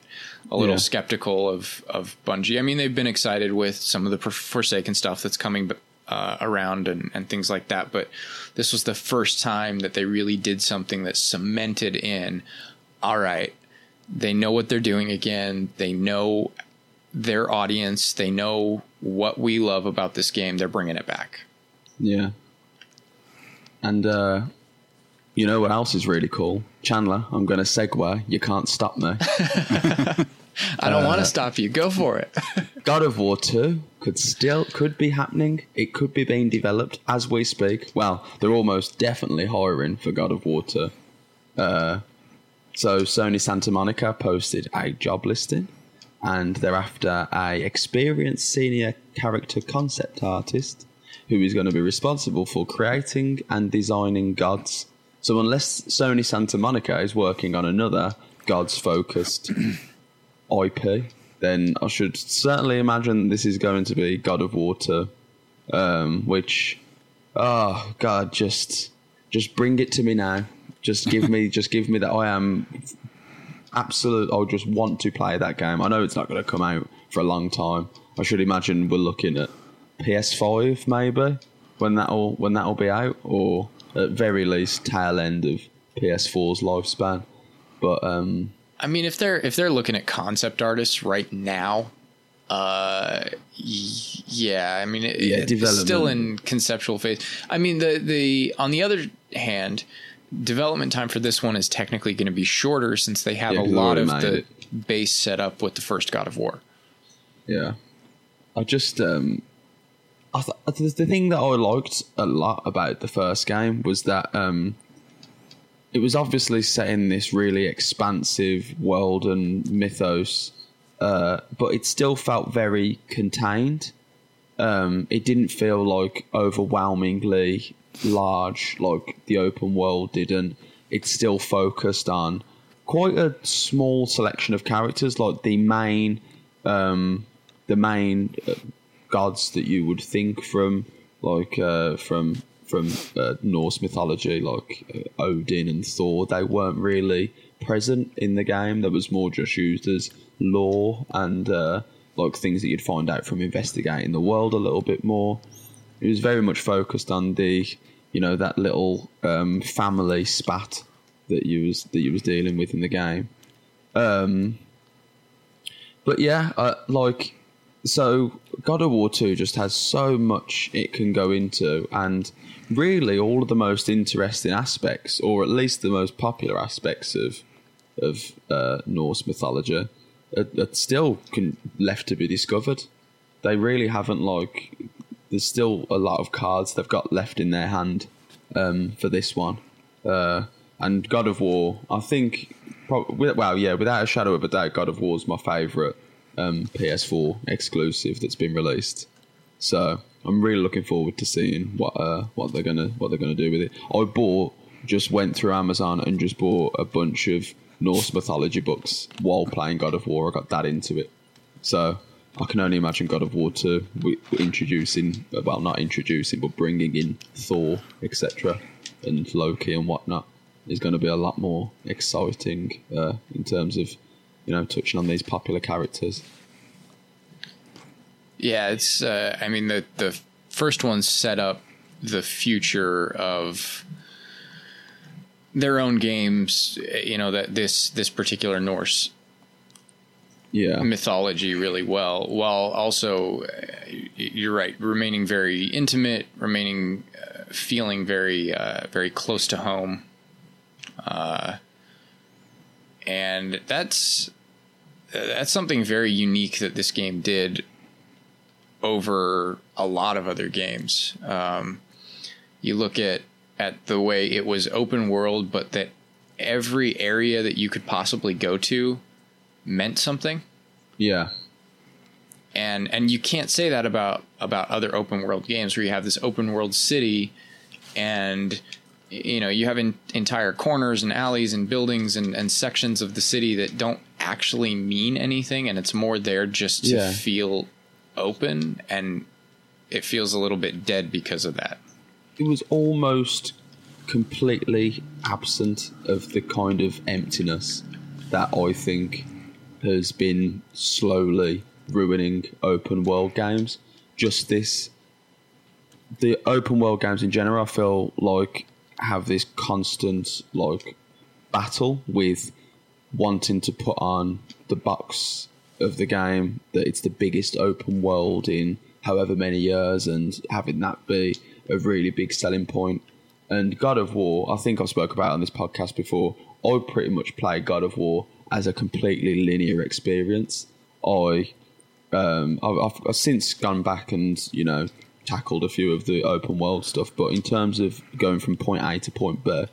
a little yeah. skeptical of of Bungie. I mean, they've been excited with some of the Forsaken stuff that's coming uh, around and, and things like that, but this was the first time that they really did something that cemented in. All right, they know what they're doing again. They know their audience. They know what we love about this game. They're bringing it back. Yeah. And uh, you know what else is really cool? Chandler, I'm going to segue. You can't stop me. I don't uh, want to stop you. Go for it. God of War 2 could still could be happening. It could be being developed as we speak. Well, they're almost definitely hiring for God of War 2. Uh, so Sony Santa Monica posted a job listing and they're a experienced senior character concept artist who is going to be responsible for creating and designing gods. So unless Sony Santa Monica is working on another gods focused IP, then I should certainly imagine this is going to be God of 2, um, which oh god, just just bring it to me now. Just give me just give me that I am absolute. I would just want to play that game. I know it's not going to come out for a long time. I should imagine we're looking at PS5 maybe when that'll when that'll be out, or at very least tail end of PS4's lifespan. But um, I mean, if they're if they're looking at concept artists right now, uh, yeah, I mean, it, yeah, it's still in conceptual phase. I mean, the the on the other hand, development time for this one is technically going to be shorter since they have yeah, a lot of the it. base set up with the first God of War. Yeah, I just um, I th- the thing that I liked a lot about the first game was that um, it was obviously set in this really expansive world and mythos, uh, but it still felt very contained. Um, it didn't feel like overwhelmingly large like the open world didn't. It's still focused on quite a small selection of characters, like the main, um, the main uh, gods that you would think from, like uh, from from uh, Norse mythology, like uh, Odin and Thor. They weren't really present in the game. That was more just used as lore and uh, like things that you'd find out from investigating the world a little bit more. It was very much focused on the, you know, that little um, family spat that you was that you was dealing with in the game. Um, but yeah, uh, like so, God of War Two just has so much it can go into, and really all of the most interesting aspects, or at least the most popular aspects of of uh, Norse mythology, are, are still can, left to be discovered. They really haven't like. There's still a lot of cards they've got left in their hand um, for this one. Uh, and God of War, I think, well, yeah, without a shadow of a doubt, God of War is my favourite um, PS4 exclusive that's been released. So I'm really looking forward to seeing what uh, what they're gonna what they're gonna do with it. I bought just went through Amazon and just bought a bunch of Norse mythology books while playing God of War. I got that into it, so I can only imagine God of War 2 introducing, well, not introducing, but bringing in Thor, etc., and Loki and whatnot is going to be a lot more exciting uh, in terms of, you know, touching on these popular characters. Yeah, it's. Uh, I mean, the the first one set up the future of their own games. You know that this this particular Norse yeah. mythology really well, while also you're right, remaining very intimate, remaining uh, feeling very uh, very close to home. Uh, and that's that's something very unique that this game did over a lot of other games. Um, you look at at the way it was open world, but that every area that you could possibly go to meant something. Yeah. And and you can't say that about about other open world games where you have this open world city and you know you have in, entire corners and alleys and buildings and, and sections of the city that don't actually mean anything and it's more there just to Yeah. feel open and it feels a little bit dead because of that it was almost completely absent of the kind of emptiness that I think has been slowly ruining open world games. Just this, the open world games in general, I feel like have this constant like battle with wanting to put on the box of the game that it's the biggest open world in however many years and having that be a really big selling point. And God of War, I think I've spoke about on this podcast before. I pretty much play God of War as a completely linear experience. I um, I've, I've, I've since gone back and you know tackled a few of the open world stuff, but in terms of going from point A to point B,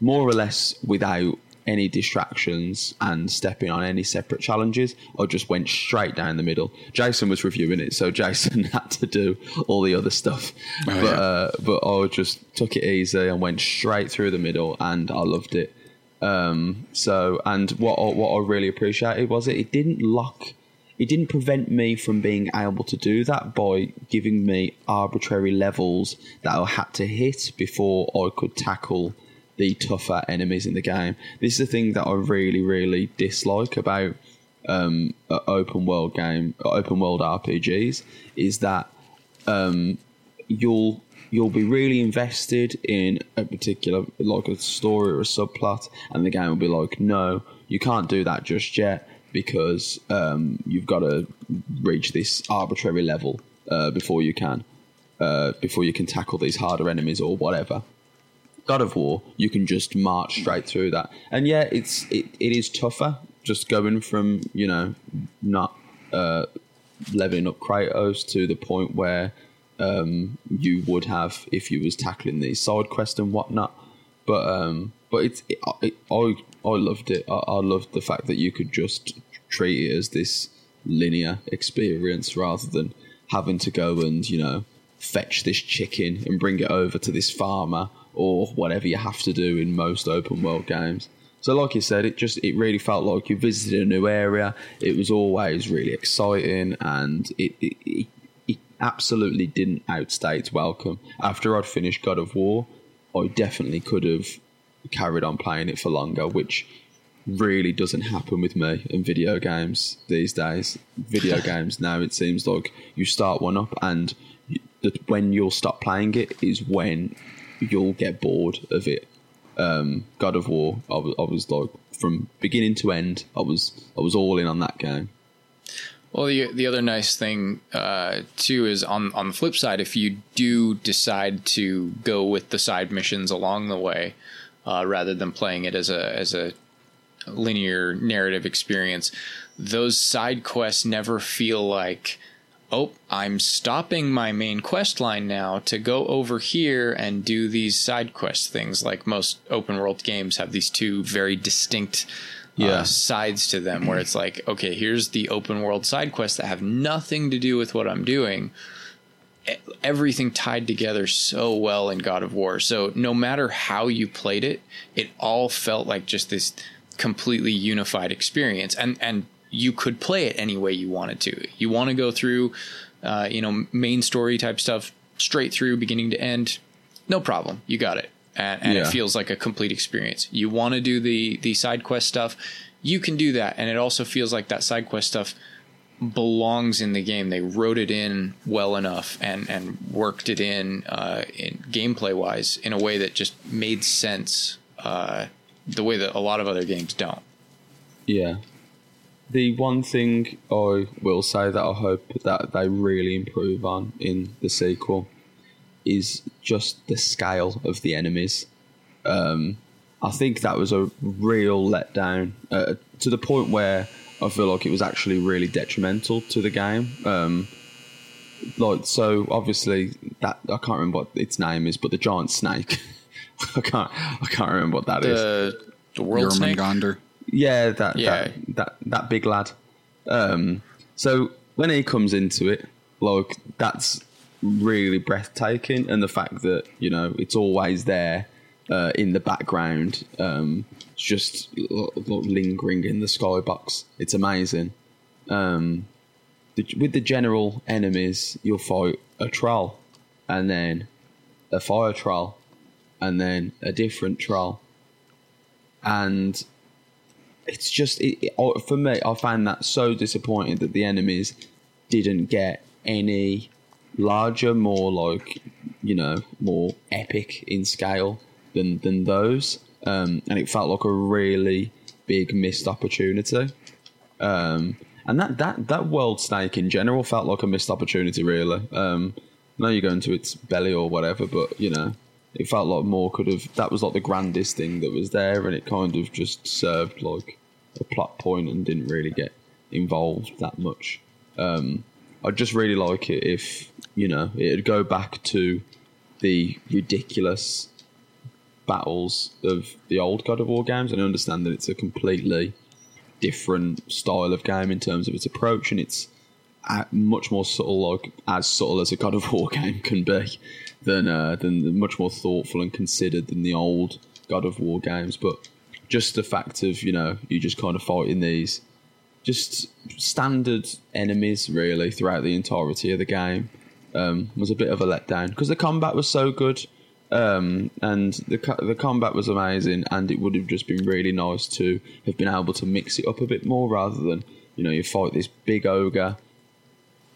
more or less without any distractions and stepping on any separate challenges, I just went straight down the middle. Jason was reviewing it, so Jason had to do all the other stuff, but yeah. uh, but I just took it easy and went straight through the middle, and I loved it. Um, so, and what I, what I really appreciated was it it didn't lock, it didn't prevent me from being able to do that by giving me arbitrary levels that I had to hit before I could tackle the tougher enemies in the game. This is the thing that I really really dislike about um, open world game, open world RPGs, is that um, you'll you'll be really invested in a particular like a story or a subplot and the game will be like no you can't do that just yet because um, you've got to reach this arbitrary level uh, before you can uh, before you can tackle these harder enemies or whatever God of War, you can just march straight through that. And yeah, it's it, it is tougher just going from, you know, not uh, leveling up Kratos to the point where um, you would have if you was tackling these side quests and whatnot. But um, but it's it, it, I I loved it. I, I loved the fact that you could just treat it as this linear experience rather than having to go and you know fetch this chicken and bring it over to this farmer or whatever you have to do in most open world games. So, like you said, it just it really felt like you visited a new area. It was always really exciting, and it, it, it absolutely didn't outstay its welcome. After I'd finished God of War, I definitely could have carried on playing it for longer, which really doesn't happen with me in video games these days. Video games now, it seems like you start one up, and that when you'll stop playing it is when you'll get bored of it. Um, God of War, I was, I was like from beginning to end, I was I was all in on that game. Well, the the other nice thing uh, too is on on the flip side, if you do decide to go with the side missions along the way, uh, rather than playing it as a as a linear narrative experience, those side quests never feel like, oh, I'm stopping my main quest line now to go over here and do these side quest things. Like most open world games have these two very distinct uh, Yeah. sides to them, where it's like, okay, here's the open world side quests that have nothing to do with what I'm doing. Everything tied together so well in God of War. So no matter how you played it, it all felt like just this completely unified experience and and you could play it any way you wanted to you want to go through uh, you know main story type stuff straight through beginning to end no problem you got it and, and Yeah. it feels like a complete experience you want to do the the side quest stuff you can do that and it also feels like that side quest stuff belongs in the game they wrote it in well enough and and worked it in uh, in gameplay wise in a way that just made sense uh, the way that a lot of other games don't. Yeah. The one thing I will say that I hope that they really improve on in the sequel is just the scale of the enemies. Um, I think that was a real letdown uh, to the point where I feel like it was actually really detrimental to the game. Um, like so, obviously that I can't remember what its name is, but the giant snake. I can't. I can't remember what that is. The the world snake. Jormungandr. Yeah, that, Yeah. that that that big lad. Um, so when he comes into it, like that's really breathtaking, and the fact that you know it's always there uh, in the background, um, just lingering in the skybox. It's amazing. Um, the, with the general enemies, you'll fight a troll, and then a fire troll, and then a different troll, and it's just it, it, oh, for me. I found that so disappointing that the enemies didn't get any larger, more like you know, more epic in scale than than those, um, and it felt like a really big missed opportunity. Um, and that, that that world snake in general felt like a missed opportunity. Really, um, I know you go into its belly or whatever, but you know, it felt like more could have. That was like the grandest thing that was there, and it kind of just served like a plot point and didn't really get involved that much. Um, I'd just really like it if you know it'd go back to the ridiculous battles of the old God of War games, and I understand that it's a completely different style of game in terms of its approach, and it's much more subtle, like as subtle as a God of War game can be, than uh, than much more thoughtful and considered than the old God of War games. But just the fact of you know you just kind of fighting these just standard enemies really throughout the entirety of the game. Um, was a bit of a letdown because the combat was so good um, and the the combat was amazing and it would have just been really nice to have been able to mix it up a bit more rather than you know you fight this big ogre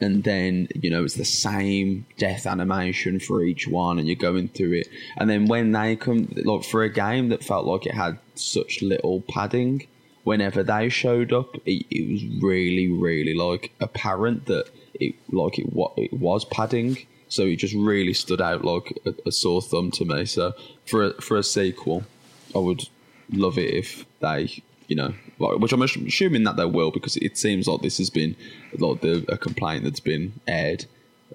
and then you know it's the same death animation for each one and you're going through it. And then when they come like for a game that felt like it had such little padding whenever they showed up it, it was really really like apparent that it like it, what it was padding so it just really stood out like a, a sore thumb to me so for a, for a sequel i would love it if they you know which i'm assuming that they will because it seems like this has been like the, a complaint that's been aired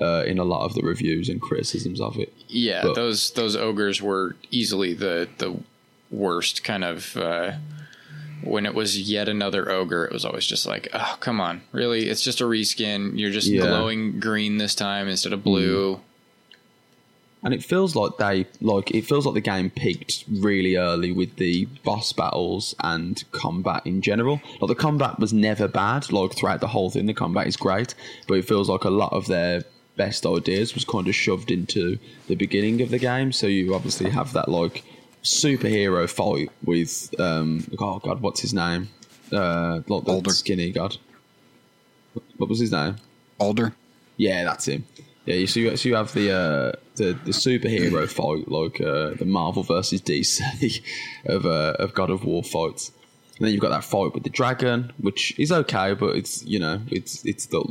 uh, in a lot of the reviews and criticisms of it Yeah, But- those those ogres were easily the the worst kind of. Uh, when it was yet another ogre, it was always just like, oh, come on, really? It's just a reskin. You're just Yeah. glowing green this time instead of blue. Mm. and it feels like they like it feels like the game peaked really early with the boss battles and combat in general. Like the combat was never bad. Like throughout the whole thing, the combat is great, but it feels like a lot of their best ideas was kind of shoved into the beginning of the game. So you obviously have that like superhero fight with um oh god what's his name? Uh like the Baldur. skinny god. What was his name? Baldur. yeah that's him. Yeah you so you, so you have the uh the, the superhero fight like uh the marvel versus dc of uh of god of war fights. And then you've got that fight with the dragon which is okay but it's you know it's it's the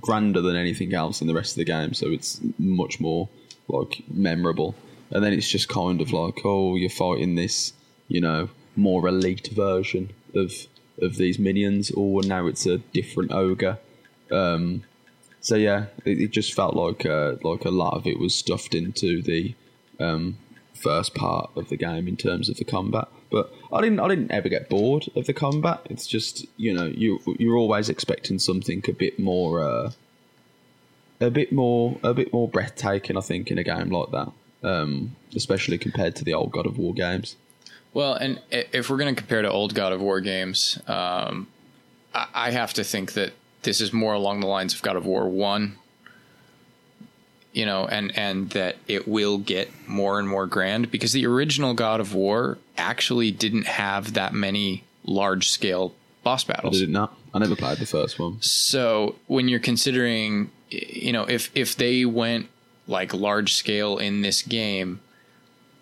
grander than anything else in the rest of the game so it's much more like memorable and then it's just kind of like oh you're fighting this you know more elite version of of these minions. Or now it's a different ogre. Um so yeah it, it just felt like uh, like a lot of it was stuffed into the um first part of the game in terms of the combat. But I didn't I didn't ever get bored of the combat. It's just you know you you're always expecting something a bit more uh a bit more a bit more breathtaking I think in a game like that um, especially compared to the old God of War games. Well, and if we're going to compare to old God of War games, um, I I have to think that this is more along the lines of God of War One. You know, and and that it will get more and more grand because the original God of War actually didn't have that many large scale boss battles. Did it not? I never played the first one. So when you're considering, you know, if if they went like large scale in this game,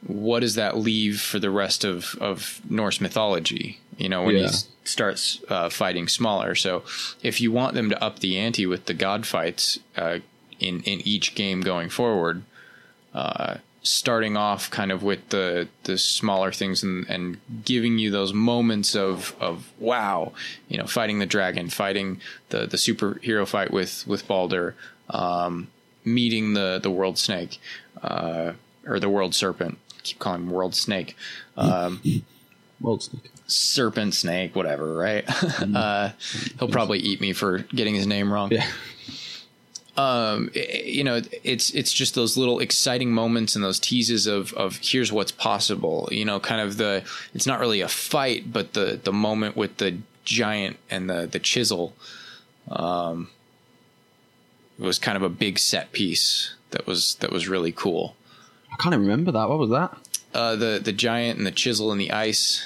what does that leave for the rest of of Norse mythology? You know, when Yeah. you start uh, fighting smaller. So if you want them to up the ante with the god fights uh, in in each game going forward. Uh, starting off kind of with the the smaller things and, and giving you those moments of of wow, you know, fighting the dragon, fighting the the superhero fight with with Baldur, um, meeting the the world snake, uh, or the world serpent. keep calling him world snake. Um, World Snake. serpent snake, whatever, right? uh, he'll probably eat me for getting his name wrong. Yeah. um, i- you know, it's it's just those little exciting moments and those teases of of here's what's possible. You know, kind of the it's not really a fight, but the the moment with the giant and the the chisel, um, was kind of a big set piece that was that was really cool. I can't remember that. What was that? Uh, the the giant and the chisel and the ice.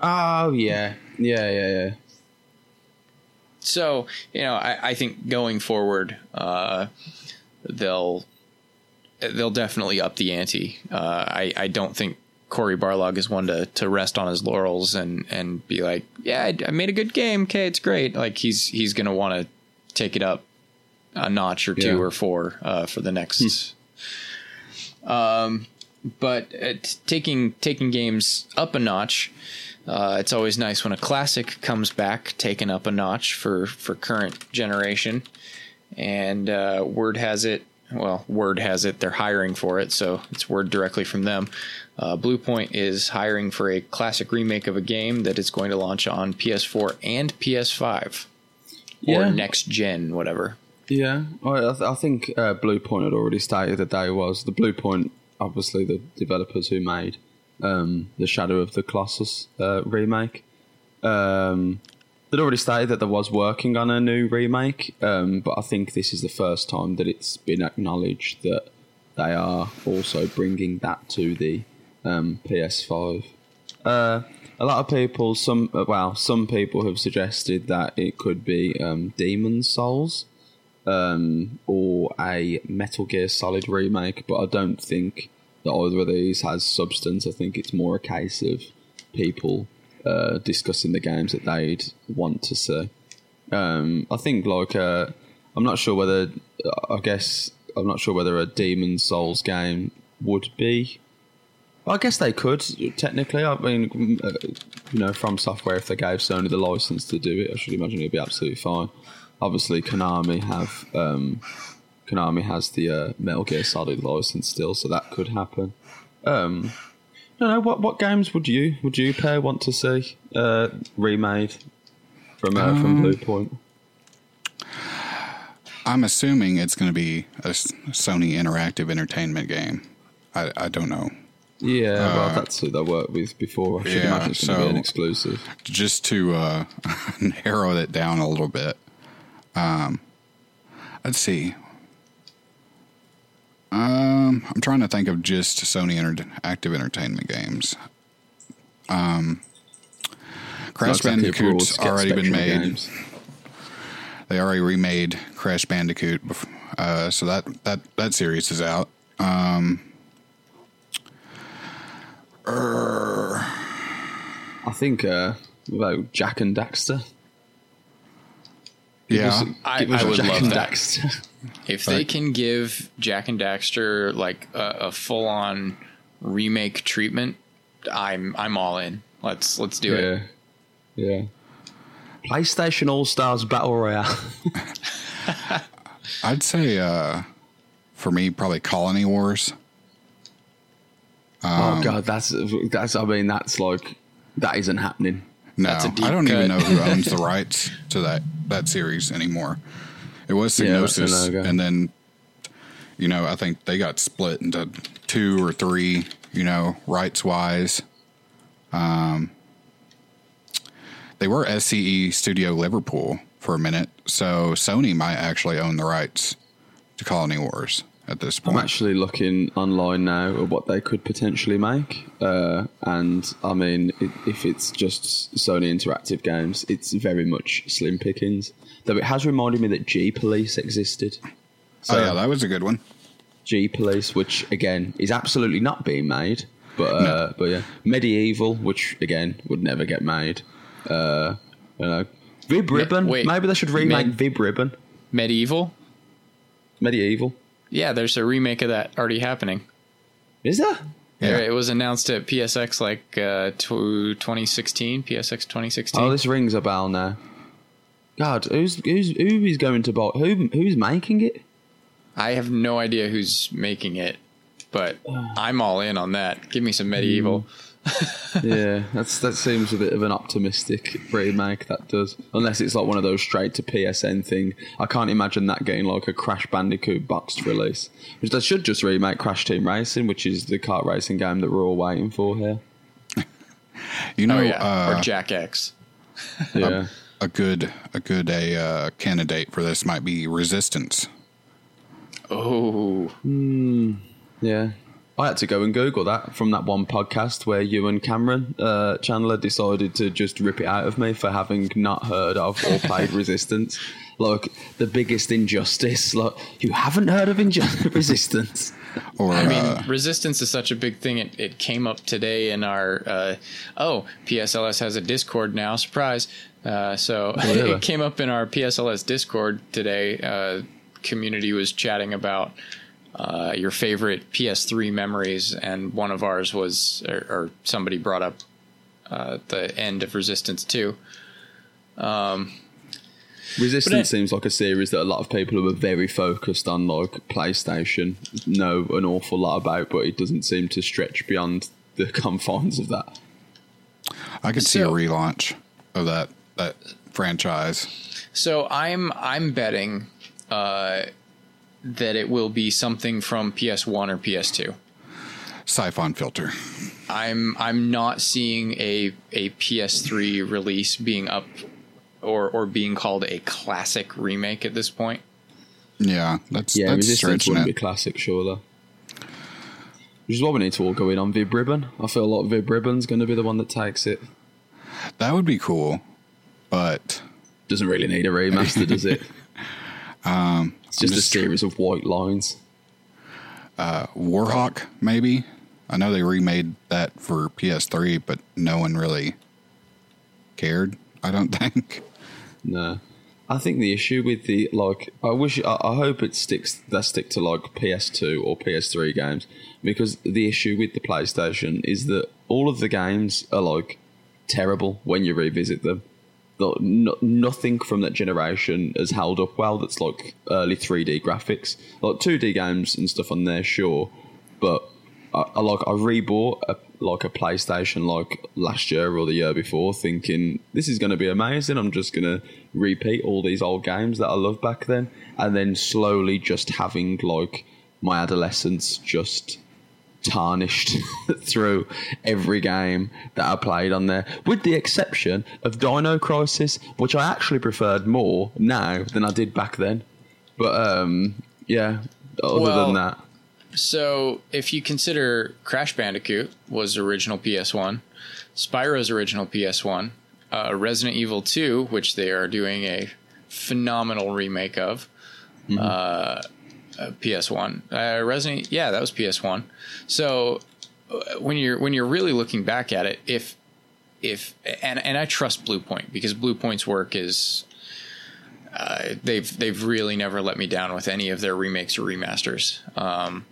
Oh yeah, yeah, yeah, yeah. so you know I, I think going forward uh, they'll they'll definitely up the ante uh, I, I don't think Cory Barlog is one to, to rest on his laurels and, and be like yeah I, I made a good game okay it's great like he's he's gonna want to take it up a notch or two Yeah. or four uh, for the next um, but uh, taking taking games up a notch uh, it's always nice when a classic comes back, taken up a notch for for current generation. And uh, word has it, well, word has it they're hiring for it, so it's word directly from them. Uh, Bluepoint is hiring for a classic remake of a game that is going to launch on PS4 and PS5 or Yeah. next gen, whatever. Yeah, I, I th- I think uh, Bluepoint had already stated that they was the Bluepoint, obviously the developers who made um, the Shadow of the Colossus uh, remake. Um, they'd already stated that they was working on a new remake, um, but I think this is the first time that it's been acknowledged that they are also bringing that to the um, PS5. Uh, a lot of people, some uh, well, some people have suggested that it could be um, Demon Souls um, or a Metal Gear Solid remake, but I don't think that either of these has substance. I think it's more a case of people uh, discussing the games that they'd want to see. Um, I think like uh, I'm not sure whether I guess I'm not sure whether a Demon Souls game would be. I guess they could technically. I mean, uh, you know, FromSoftware if they gave Sony the license to do it, I should imagine it'd be absolutely fine. Obviously, Konami have um, Konami has the uh, Metal Gear Solid license still, so that could happen. Um, no, no. What what games would you would you pair want to see uh, remade from uh, from Bluepoint? I'm assuming it's going to be a Sony Interactive Entertainment game. I, I don't know. Yeah, well, that's who they worked with before. I should Uh, yeah, imagine it's going to so- be an exclusive. Just to uh, narrow it down a little bit. Um, let's see. Um, I'm trying to think of just Sony Interactive Entertainment games. Um, Crash exactly Bandicoot's already been made. games. They already remade Crash Bandicoot, uh, so that that that series is out. Um, I think uh, about Jak and Daxter. Give yeah, us- I- give us I would Jak love and that. Daxter. If they can give Jak and Daxter like a, a full on remake treatment, I'm I'm all in. Let's let's do it. yeah, yeah. PlayStation All Stars Battle Royale. I'd say uh, for me probably Colony Wars. Um, oh god, that's that's. I mean, that's like that isn't happening. No, That's a I don't even know who owns the rights to that that series anymore. It was Yeah, Psygnosis, no-go. and then you know I think they got split into two or three. You know, rights wise. Um, they were SCE Studio Liverpool for a minute, so Sony might actually own the rights to Colony Wars at this I'm actually looking online now at what they could potentially make, uh, and I mean, i if it's just Sony Interactive games, it's very much slim pickings. Though it has reminded me that G Police existed. So oh yeah, that was a good one. G Police, which again is absolutely not being made, but uh, but yeah, MediEvil, which again would never get made. Uh, you know, Vib Ribbon. wait. Maybe they should remake Med- Vib Ribbon. MediEvil. MediEvil. Yeah, there's a remake of that already happening. Is there? Yeah. It was announced at PSX like uh, 2016, PSX 2016. Oh, this rings a bell now. God, who's who's who is going to buy? Who who's making it? I have no idea who's making it, but I'm all in on that. Give me some MediEvil. Yeah, that's that seems a bit of an optimistic remake. That does, unless it's like one of those straight to PSN thing. I can't imagine that getting like a Crash Bandicoot boxed release. Which they should just remake Crash Team Racing, which is the kart racing game that we're all waiting for here. You know, Oh yeah, uh, or Jak X. Yeah, a good a good a uh, candidate for this might be Resistance. Oh, yeah. I had to go and Google that from that one podcast where you and Cameron uh, Chandler decided to just rip it out of me for having not heard of or played Resistance. Like the biggest injustice. Like you haven't heard of Inju- Resistance. Or I mean, uh, resistance is such a big thing. It, it came up today in our uh, oh PSLS has a Discord now. Surprise! Uh, so Really? it came up in our PSLS Discord today. Uh, community was chatting about uh, your favorite PS3 memories, and one of ours was, or, or somebody brought up uh, the end of Resistance Two. Resistance But it- seems like a series that a lot of people who are very focused on like PlayStation know an awful lot about, but it doesn't seem to stretch beyond the confines of that. I could see a relaunch of that that franchise. So I'm I'm betting uh, that it will be something from PS1 or PS2. Siphon filter. I'm I'm not seeing a a PS3 release being up or or being called a classic remake at this point. Yeah, that's Yeah, that's Resistance stretching wouldn't be classic, surely. Which is why we need to all go in on Vib Ribbon. I feel like Vib Ribbon's going to be the one that takes it. That would be cool, but Doesn't really need a remaster, does it? um, It's just, just a series of white lines. Warhawk maybe. I know they remade that for PS3, but no one really cared. I don't think. No. I think the issue with the like, I wish, I, I hope it sticks. They stick to like PS2 or PS3 games because the issue with the PlayStation is that all of the games are like terrible when you revisit them. No, nothing from that generation has held up well. That's like early 3D graphics, like 2D games and stuff on there, sure, but I, I like I rebought a, like a PlayStation like last year or the year before, thinking this is going to be amazing. I'm just going to repeat all these old games that I loved back then, and then slowly just having like my adolescence just tarnished through every game that I played on there, with the exception of Dino Crisis, which I actually preferred more now than I did back then. But um, yeah, other Well- than that, So, if you consider Crash Bandicoot was original PS1, Spyro's original PS1, uh, Resident Evil 2, which they are doing a phenomenal remake of, uh, uh, PS1, uh, Resident, yeah, that was PS1. So, uh, when you're when you're really looking back at it, if if and and I trust Bluepoint because Bluepoint's work is uh, they've they've really never let me down with any of their remakes or remasters. Um,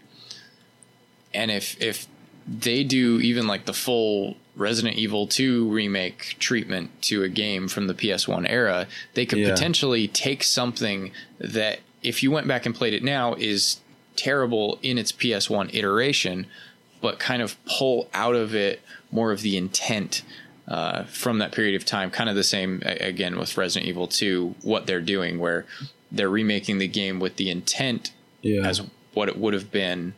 and if if they do even like the full Resident Evil 2 remake treatment to a game from the PS1 era, they could Yeah. potentially take something that if you went back and played it now is terrible in its PS1 iteration, but kind of pull out of it more of the intent uh, from that period of time. Kind of the same again with Resident Evil 2, what they're doing, where they're remaking the game with the intent yeah. as what it would have been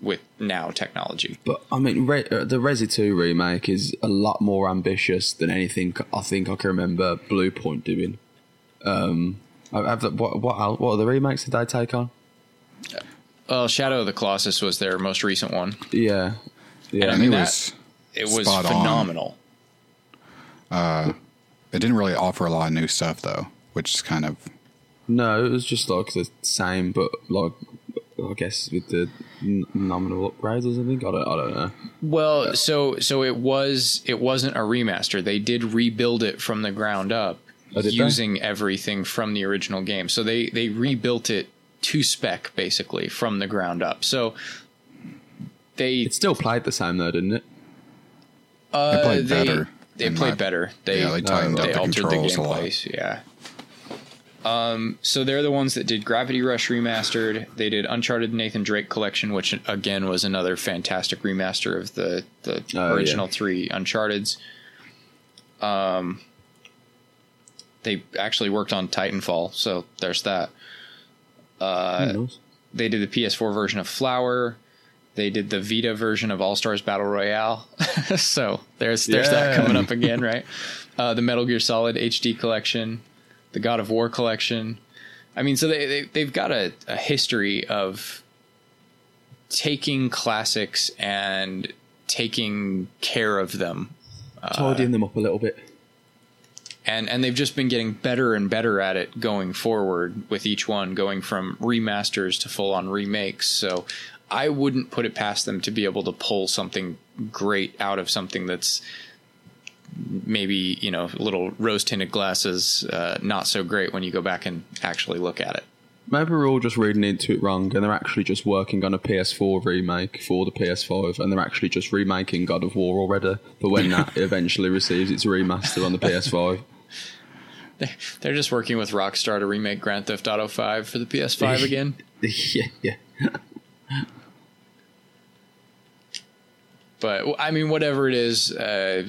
with now technology. But I mean, Re- uh, the Resi 2 remake is a lot more ambitious than anything I think I can remember Bluepoint doing. Um, I- have the, what what el- what are the remakes did they take on? Well, Shadow of the Colossus was their most recent one. Yeah, yeah. I And mean, it that- was It was Spot on. phenomenal. Uh, it didn't really offer a lot of new stuff though, which is kind of no, it was just like the same, but like I guess with the nominal upgrades or something. I don't, I don't know. Well, so so it was it wasn't a remaster. They did rebuild it from the ground up Oh, did they? using everything from the original game. So they they rebuilt it to spec basically from the ground up. So they It still played the same though, didn't it? uh, They played they, better They played my- better. They yeah, they tightened up they the altered the controls a lot. Yeah. Um, so they're the ones that did Gravity Rush remastered. They did Uncharted Nathan Drake Collection, which again was another fantastic remaster of the the Oh, original yeah. three Uncharted's. Um, they actually worked on Titanfall, so there's that. Uh, They did the PS4 version of Flower. They did the Vita version of All Stars Battle Royale. so there's there's that coming up again, right? Uh, the Metal Gear Solid HD collection, the God of War collection. I mean, so they, they they've got a, a history of taking classics and taking care of them Tidying them up a little bit. And and they've just been getting better and better at it going forward with each one going from remasters to full on remakes so i wouldn't put it past them to be able to pull something great out of something that's maybe you know little rose tinted glasses uh, not so great when you go back and actually look at it Maybe we're all just reading into it wrong, and they're actually just working on a PS4 remake for the PS5, and they're actually just remaking God of War already. But when that eventually receives its remaster on the PS5, they're just working with rockstar to remake grand theft auto 5 for the ps5 again yeah, yeah. but I mean, whatever it is, uh,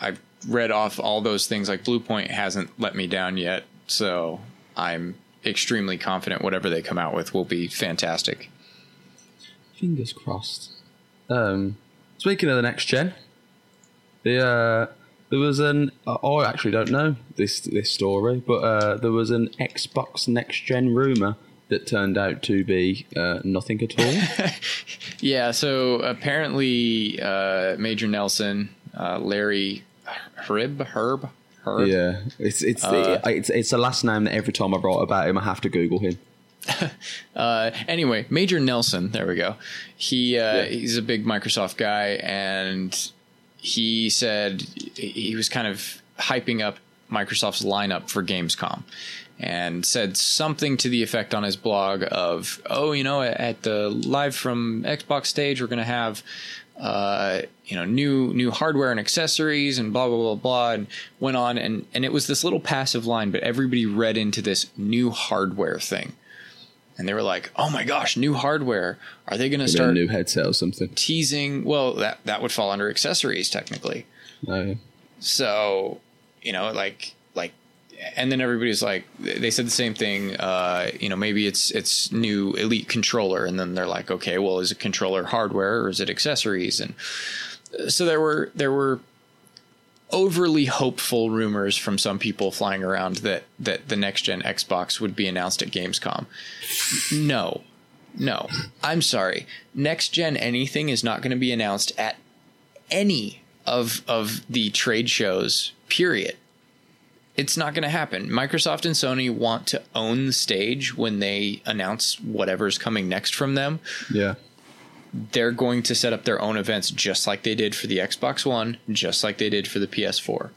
I've read off all those things. Like Bluepoint hasn't let me down yet, so I'm extremely confident whatever they come out with will be fantastic. Fingers crossed. Um, speaking of the next gen, the uh, there was an I actually don't know this this story, but uh, there was an Xbox next gen rumor that turned out to be uh, nothing at all. Yeah, so apparently, uh, Major Nelson, uh, Larry Hryb, Hryb, Hryb. yeah, it's it's, it's it's a last name that every time I write about him, I have to Google him. Uh, anyway, Major Nelson, there we go. He uh, Yeah. he's a big Microsoft guy, and he said he was kind of hyping up Microsoft's lineup for Gamescom, and said something to the effect on his blog of, "Oh, you know, at the live from Xbox stage, we're going to have." Uh, you know, new new hardware and accessories, and blah blah blah blah, and went on, and and it was this little passive line, but everybody read into this new hardware thing and they were like, "Oh my gosh, new hardware! Are they going to a start new headset or something. teasing?" Well, that that would fall under accessories technically. Uh, So, you know, like like and then everybody's like, they said the same thing. Uh, you know, maybe it's it's new Elite controller, and then they're like, okay, well, is it controller hardware or is it accessories? And so there were there were overly hopeful rumors from some people flying around that that the next gen Xbox would be announced at Gamescom. No. No. I'm sorry. Next gen anything is not going to be announced at any of of the trade shows. Period. It's not going to happen. Microsoft and Sony want to own the stage when they announce whatever's coming next from them Yeah. They're going to set up their own events just like they did for the Xbox One, just like they did for the PS4.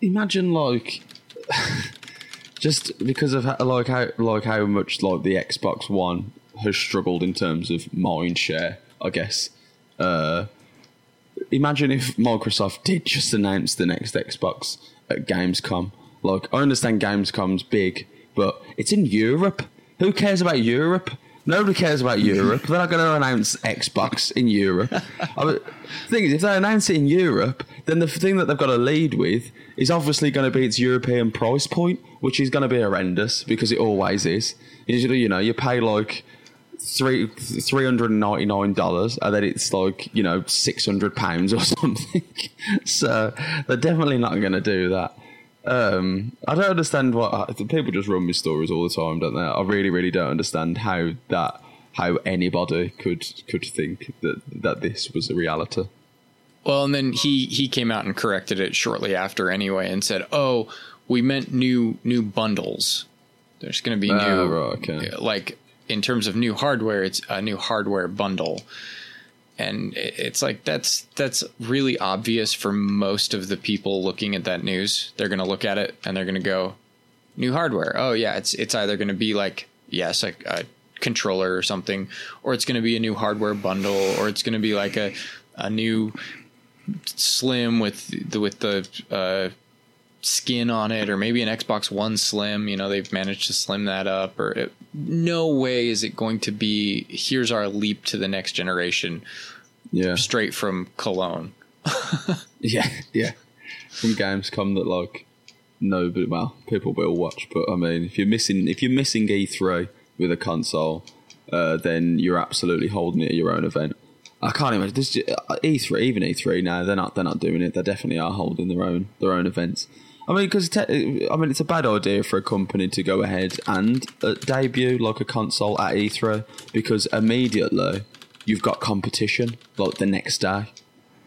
Imagine like just because of how, like how like how much like the Xbox One has struggled in terms of mind share, I guess. Uh, imagine if Microsoft did just announce the next Xbox at Gamescom. Like I understand Gamescom's big, but it's in Europe. Who cares about Europe? Nobody cares about Europe. They're not going to announce Xbox in Europe. I mean, the thing is, if they announce it in Europe, then the thing that they've got to lead with is obviously going to be its European price point, which is going to be horrendous because it always is. Usually, you know, you pay like three three hundred and ninety nine dollars, and then it's like you know six hundred pounds or something. so they're definitely not going to do that. Um, I don't understand what people just run with stories all the time, don't they? I really, really don't understand how that how anybody could could think that that this was a reality. Well, and then he he came out and corrected it shortly after anyway and said, "Oh, we meant new new bundles. There's going to be new Oh, right, okay. like in terms of new hardware, it's a new hardware bundle." And it's like that's that's really obvious for most of the people looking at that news. They're going to look at it and they're going to go, "New hardware. Oh yeah, it's it's either going to be like yes, like a controller or something, or it's going to be a new hardware bundle, or it's going to be like a a new slim with the with the uh, skin on it, or maybe an Xbox One Slim. You know, they've managed to slim that up. Or it, no way is it going to be. Here's our leap to the next generation, Yeah, straight from Cologne. yeah, yeah. From Gamescom that like nobody, well, people will watch, but I mean, if you're missing if you're missing E3 with a console, uh, then you're absolutely holding it at your own event. I can't imagine this uh, E3, even E3 now they're not they're not doing it. They definitely are holding their own their own events. I mean, because te- I mean, it's a bad idea for a company to go ahead and uh, debut like a console at E3 because immediately you've got competition like the next day.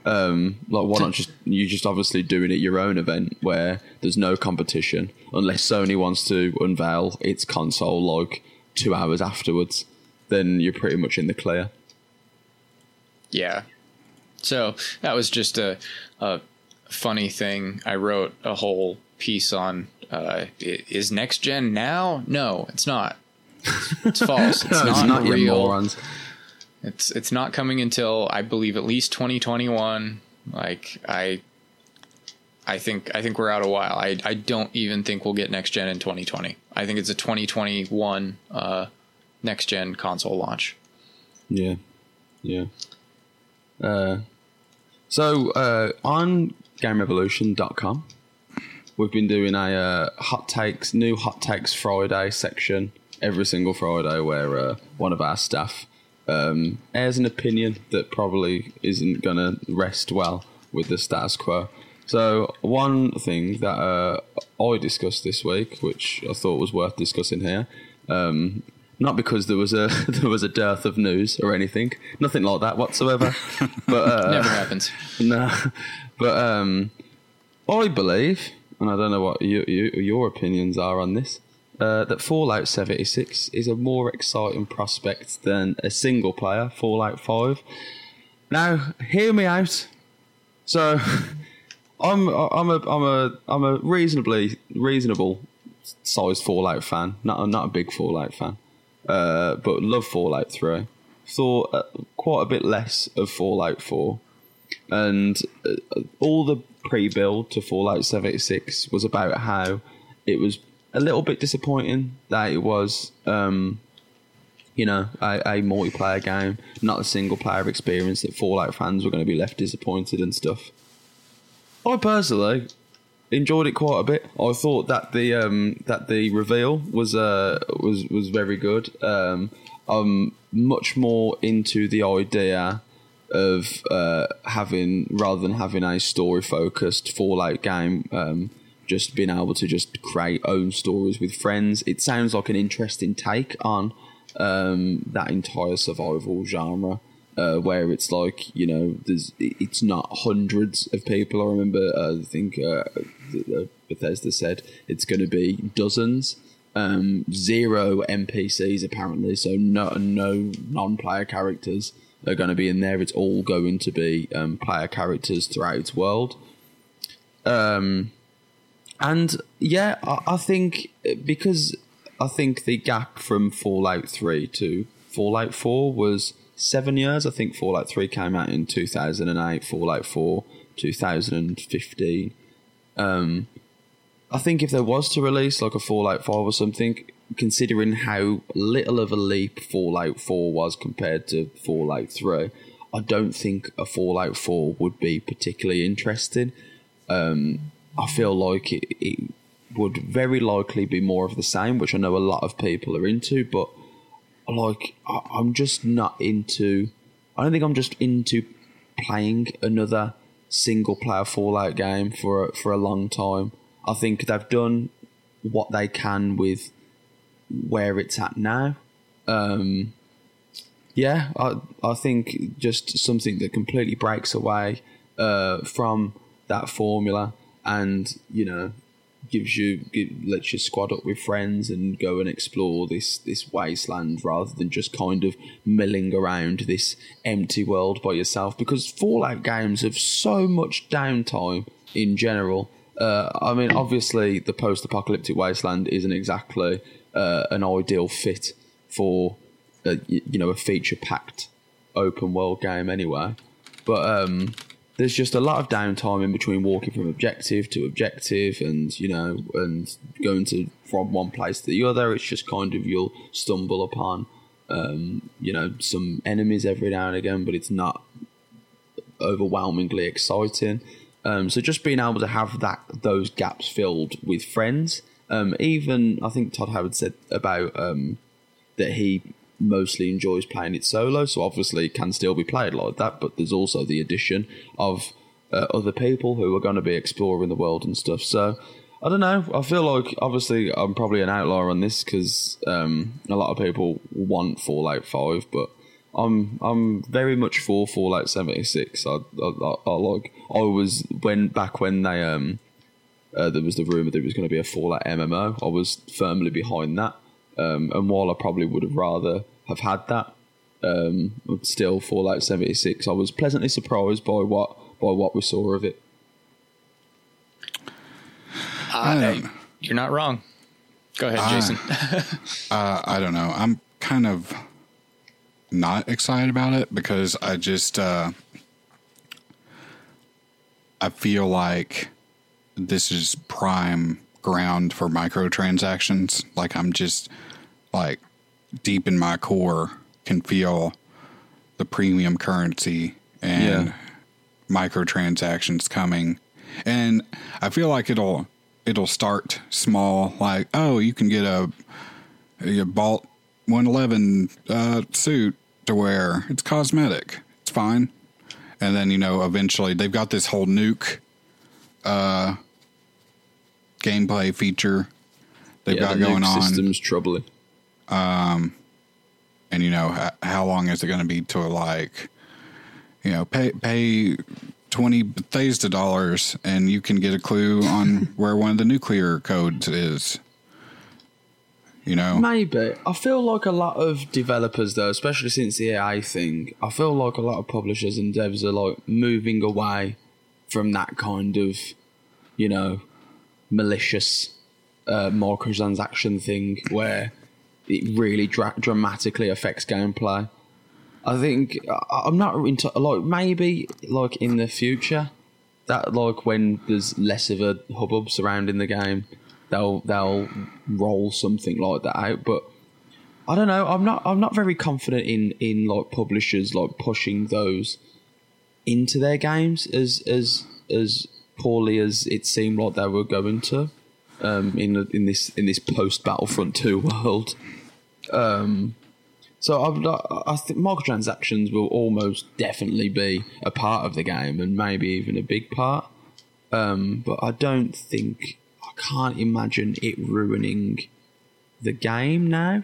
Um, like why not just you just obviously doing it your own event where there's no competition unless Sony wants to unveil its console like two hours afterwards, then you're pretty much in the clear. Yeah. So that was just a, a funny thing. I wrote a whole piece on uh, is next gen now? No, it's not. It's false. It's No, not, it's not real. It's it's not coming until I believe at least 2021. Like I I think I think we're out a while. I I don't even think we'll get next gen in 2020. I think it's a 2021 uh, next gen console launch. Yeah, yeah. Uh, so uh, on GameRevolution.com, we've been doing a uh, hot takes, new hot takes Friday section every single Friday, where uh, one of our staff um, airs an opinion that probably isn't going to rest well with the status quo. So one thing that uh, I discussed this week, which I thought was worth discussing here, um, not because there was a there was a dearth of news or anything, nothing like that whatsoever. but uh, Never happens. no, but um, I believe, and I don't know what you, you, your opinions are on this, uh, that Fallout 76 is a more exciting prospect than a single player Fallout 5. Now, hear me out. So, I'm I'm a I'm a I'm a reasonably reasonable sized Fallout fan. Not a, not a big Fallout fan, uh, but love Fallout 3. Thought uh, quite a bit less of Fallout 4 and uh, all the pre-build to Fallout 76 was about how it was a little bit disappointing that it was, um, you know, a, a multiplayer game, not a single-player experience. That Fallout fans were going to be left disappointed and stuff. I personally enjoyed it quite a bit. I thought that the um, that the reveal was uh, was was very good. Um, I'm much more into the idea of uh, having rather than having a story focused Fallout game. Um, just being able to just create own stories with friends. It sounds like an interesting take on um, that entire survival genre. Uh, where it's like you know, there's it's not hundreds of people. I remember, uh, I think uh, Bethesda said it's going to be dozens, um, zero NPCs apparently, so no no non-player characters are going to be in there. It's all going to be um, player characters throughout its world. Um, and yeah, I, I think because I think the gap from Fallout Three to Fallout Four was seven years. I think Fallout 3 came out in 2008, Fallout 4, 2015. Um, I think if there was to release like a Fallout 5 or something, considering how little of a leap Fallout 4 was compared to Fallout 3, I don't think a Fallout 4 would be particularly interesting. Um, I feel like it, it would very likely be more of the same, which I know a lot of people are into, but like I, I'm just not into. I don't think I'm just into playing another single player Fallout game for for a long time. I think they've done what they can with where it's at now. Um, yeah, I I think just something that completely breaks away uh, from that formula, and you know gives you give, lets you squad up with friends and go and explore this this wasteland rather than just kind of milling around this empty world by yourself because fallout games have so much downtime in general uh, i mean obviously the post-apocalyptic wasteland isn't exactly uh, an ideal fit for a, you know a feature packed open world game anyway. But um there's just a lot of downtime in between walking from objective to objective and you know and going to from one place to the other. It's just kind of you'll stumble upon um, you know some enemies every now and again but it's not overwhelmingly exciting. Um, so just being able to have that those gaps filled with friends um, even i think todd howard said about um, that he mostly enjoys playing it solo, so obviously can still be played like that. But there's also the addition of uh, other people who are going to be exploring the world and stuff. So I don't know. I feel like obviously I'm probably an outlier on this because um, a lot of people want Fallout Five, but I'm I'm very much for Fallout 76. I, I, I, I like I was when back when they um uh, there was the rumor that it was going to be a Fallout MMO. I was firmly behind that. Um, and while I probably would have rather have had that, um, still Fallout 76, I was pleasantly surprised by what by what we saw of it. Uh, you're not wrong. Go ahead, Jason. uh, I don't know. I'm kind of not excited about it because I just uh, I feel like this is prime ground for microtransactions. Like I'm just like deep in my core can feel the premium currency and yeah. microtransactions coming. And I feel like it'll it'll start small like oh you can get a a Vault 111 uh, suit to wear. It's cosmetic. It's fine. And then you know eventually they've got this whole nuke uh, gameplay feature they've yeah, got the going on. System's troubling. Um, and you know how, how long is it going to be to like, you know, pay pay twenty Bethesda dollars and you can get a clue on where one of the nuclear codes is. You know, maybe I feel like a lot of developers, though, especially since the EA thing, I feel like a lot of publishers and devs are like moving away from that kind of, you know, malicious uh, microtransaction thing where it really dra- dramatically affects gameplay. I think I'm not into like maybe like in the future that like when there's less of a hubbub surrounding the game, they'll they'll roll something like that out. But I don't know. I'm not I'm not very confident in in like publishers like pushing those into their games as as as poorly as it seemed like they were going to um, in in this in this post Battlefront Two world. Um, so I, I think microtransactions will almost definitely be a part of the game and maybe even a big part. Um, but I don't think I can't imagine it ruining the game now.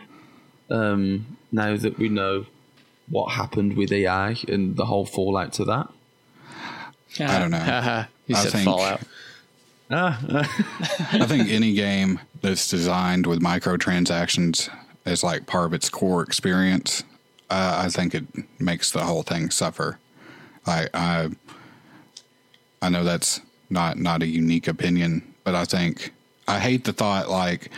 Um, now that we know what happened with EA and the whole fallout to that. I don't know. you I said think- Fallout. I think any game that's designed with microtransactions as like part of its core experience, uh, I think it makes the whole thing suffer. I I I know that's not not a unique opinion, but I think I hate the thought like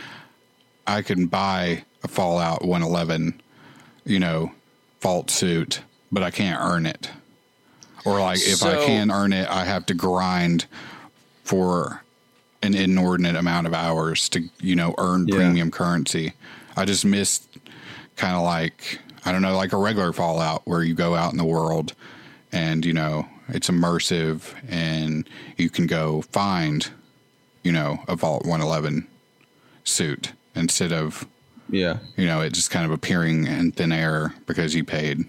I can buy a Fallout 111, you know, vault suit, but I can't earn it. Or like if I So- can earn it, I have to grind for an inordinate amount of hours to you know earn Yeah. premium currency. I just missed kind of like I don't know like a regular Fallout where you go out in the world and you know it's immersive and you can go find you know a Vault 111 suit instead of Yeah. you know it just kind of appearing in thin air because you paid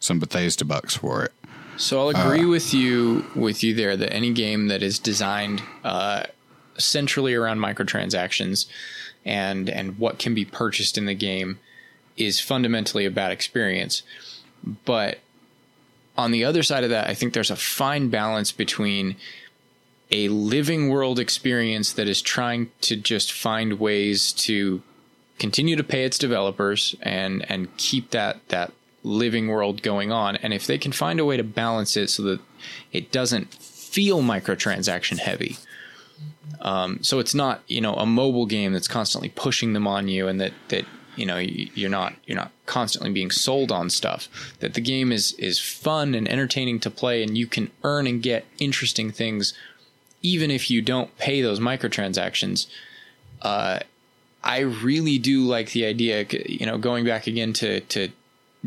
some Bethesda bucks for it. So I'll agree with you with you there that any game that is designed uh, centrally around microtransactions and and what can be purchased in the game is fundamentally a bad experience. But on the other side of that, I think there's a fine balance between a living world experience that is trying to just find ways to continue to pay its developers and and keep that that living world going on. And if they can find a way to balance it so that it doesn't feel microtransaction heavy um, so it's not you know a mobile game that's constantly pushing them on you and that that you know you- you're not you're not constantly being sold on stuff that the game is is fun and entertaining to play and you can earn and get interesting things even if you don't pay those microtransactions. Uh, I really do like the idea, you know, going back again to, to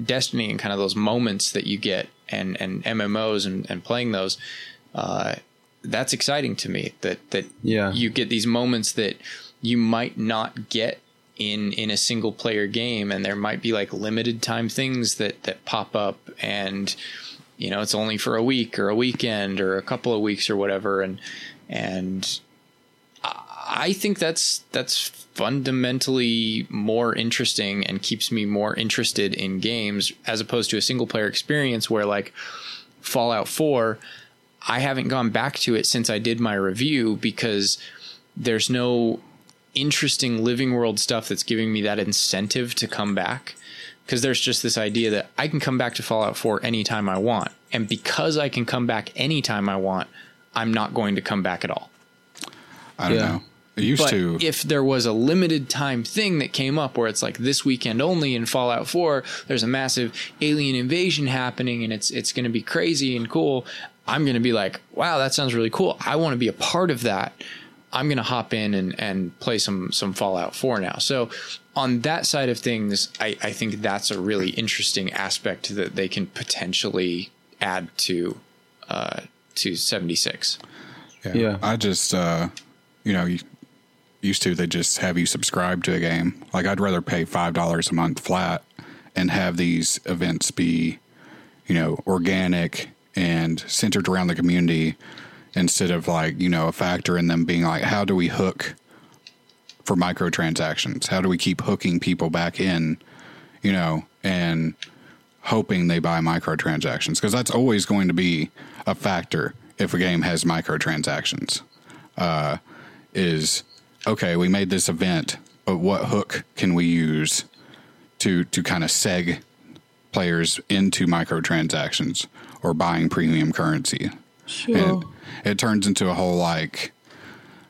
Destiny and kind of those moments that you get and, and MMOs and, and playing those. Uh, that's exciting to me that, that Yeah. you get these moments that you might not get in, in a single player game. And there might be like limited time things that, that pop up and, you know, it's only for a week or a weekend or a couple of weeks or whatever. And, and I think that's that's fundamentally more interesting and keeps me more interested in games as opposed to a single player experience where like Fallout 4 I haven't gone back to it since I did my review because there's no interesting living world stuff that's giving me that incentive to come back because there's just this idea that I can come back to Fallout 4 anytime I want and because I can come back anytime I want I'm not going to come back at all I don't Yeah. know. It used but to if there was a limited time thing that came up where it's like this weekend only in Fallout 4, there's a massive alien invasion happening and it's it's going to be crazy and cool. I'm going to be like, wow, that sounds really cool. I want to be a part of that. I'm going to hop in and, and play some some Fallout 4 now. So on that side of things, I, I think that's a really interesting aspect that they can potentially add to uh, to 76. Yeah. Yeah. I just, uh, you know, you, used to they just have you subscribe to a game. Like I'd rather pay five dollars a month flat and have these events be, you know, organic and centered around the community instead of like you know a factor in them being like, how do we hook for microtransactions? How do we keep hooking people back in, you know, and hoping they buy microtransactions because that's always going to be a factor if a game has microtransactions. Uh, is okay, we made this event, but what hook can we use to to kind of seg players into microtransactions or buying premium currency? Sure. And it turns into a whole like,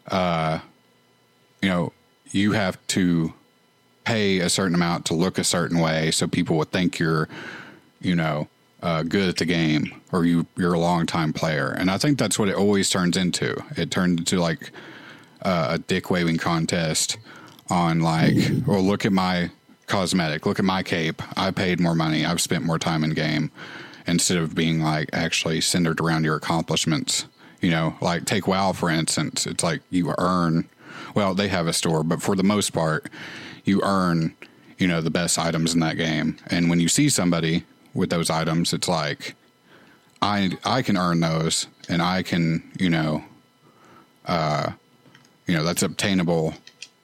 uh, you know, you have to pay a certain amount to look a certain way so people would think you're, you know, uh, good at the game or you you're a long time player. And I think that's what it always turns into. It turns into like uh, a dick waving contest on like, well, look at my cosmetic, look at my cape. I paid more money. I've spent more time in game instead of being like actually centered around your accomplishments. You know, like take WoW for instance. It's like you earn. Well, they have a store, but for the most part, you earn. You know the best items in that game, and when you see somebody with those items, it's like I I can earn those, and I can you know, uh, you know that's obtainable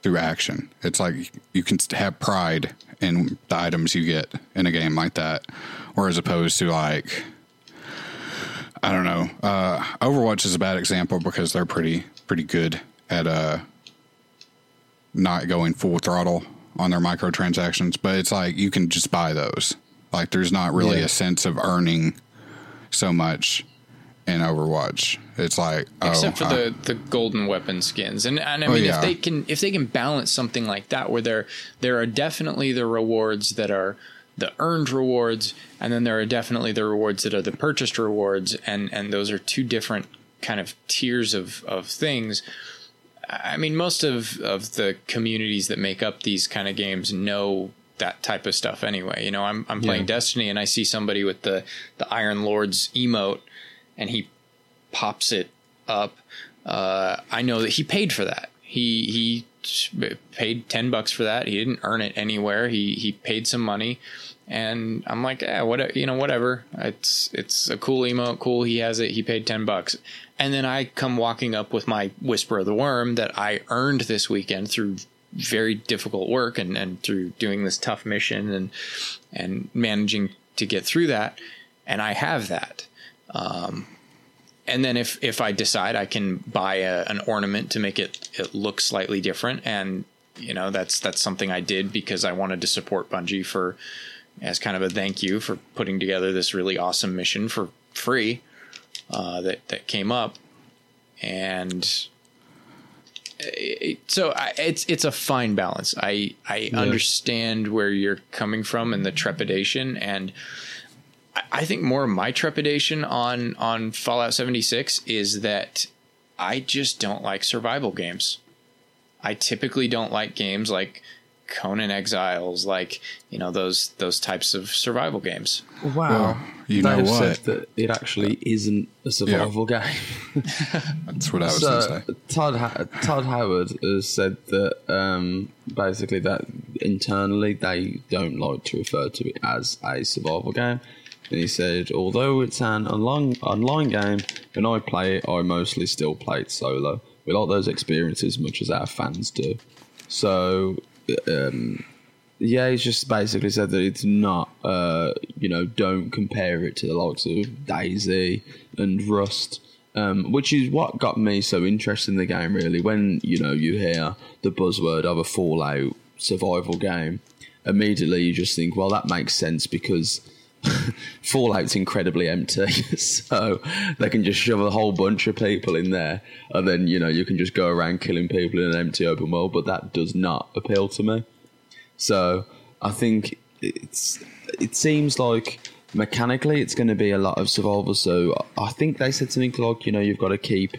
through action. It's like you can have pride in the items you get in a game like that, or as opposed to like I don't know. Uh, Overwatch is a bad example because they're pretty pretty good at uh, not going full throttle on their microtransactions, but it's like you can just buy those. Like there's not really Yeah. a sense of earning so much in Overwatch. It's like oh, except oh, for I- the, the golden weapon skins and and I Oh, mean yeah. if they can if they can balance something like that where there there are definitely the rewards that are the earned rewards and then there are definitely the rewards that are the purchased rewards and and those are two different kind of tiers of of things I mean most of of the communities that make up these kind of games know that type of stuff anyway you know I'm I'm playing Yeah. Destiny and I see somebody with the the Iron Lord's emote and he pops it up, uh, I know that he paid for that. He he paid ten bucks for that. He didn't earn it anywhere. He he paid some money, and I'm like, yeah, what you know, whatever. It's it's a cool emote. Cool, he has it. He paid ten bucks, and then I come walking up with my Whisper of the Worm that I earned this weekend through very difficult work and and through doing this tough mission and and managing to get through that, and I have that and then if if I decide I can buy a, an ornament to make it it look slightly different, and you know that's that's something I did because I wanted to support Bungie for as kind of a thank you for putting together this really awesome mission for free uh, that that came up, and it, so I, it's it's a fine balance. I I understand where you're coming from and the trepidation and. I think more of my trepidation on on Fallout 76 is that I just don't like survival games. I typically don't like games like Conan Exiles, like you know those those types of survival games. Wow. you know They've what? said that it actually isn't a survival game. That's what I was So going to say. Todd ha- Todd Howard has said that um, basically that internally they don't like to refer to it as a survival game. And he said, although it's an online game, when I play it, I mostly still play it solo. We like those experiences as much as our fans do. So, um, yeah, he's just basically said that it's not, uh, you know, don't compare it to the likes of DayZ and Rust, um, which is what got me so interested in the game, really. When, you know, you hear the buzzword of a Fallout survival game, immediately you just think, well, that makes sense because Fallout's incredibly empty, so they can just shove a whole bunch of people in there, and then you know you can just go around killing people in an empty open world. But that does not appeal to me. So I think it's it seems like mechanically it's going to be a lot of survival. So I think they said something like you know you've got to keep.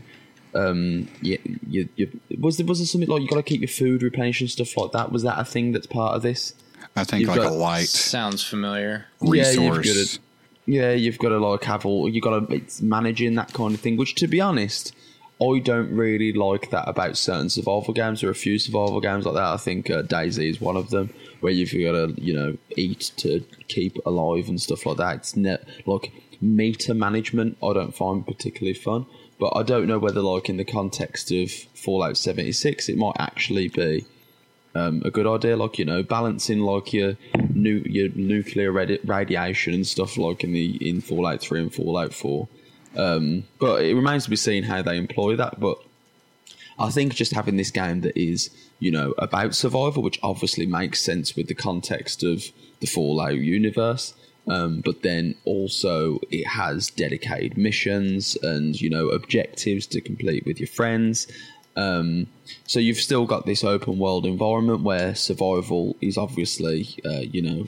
Um, you, you, you, was there was there something like you've got to keep your food replenished and stuff like that? Was that a thing that's part of this? I think you've like got- a light Sounds familiar. Yeah, you've got resource. to- Yeah, you've got to like have all you got to it's managing that kind of thing. Which, to be honest, I don't really like that about certain survival games. There are a few survival games like that. I think uh, DayZ is one of them, where you've got to you know eat to keep alive and stuff like that. It's net like meter management. I don't find particularly fun, but I don't know whether like in the context of Fallout seventy six, it might actually be um, a good idea. Like you know, balancing like your nu- your nuclear radi- radiation and stuff like in the in Fallout Three and Fallout Four. Um, but it remains to be seen how they employ that. But I think just having this game that is you know about survival, which obviously makes sense with the context of the Fallout universe. Um, but then also it has dedicated missions and you know objectives to complete with your friends. Um, so you've still got this open world environment where survival is obviously, uh, you know,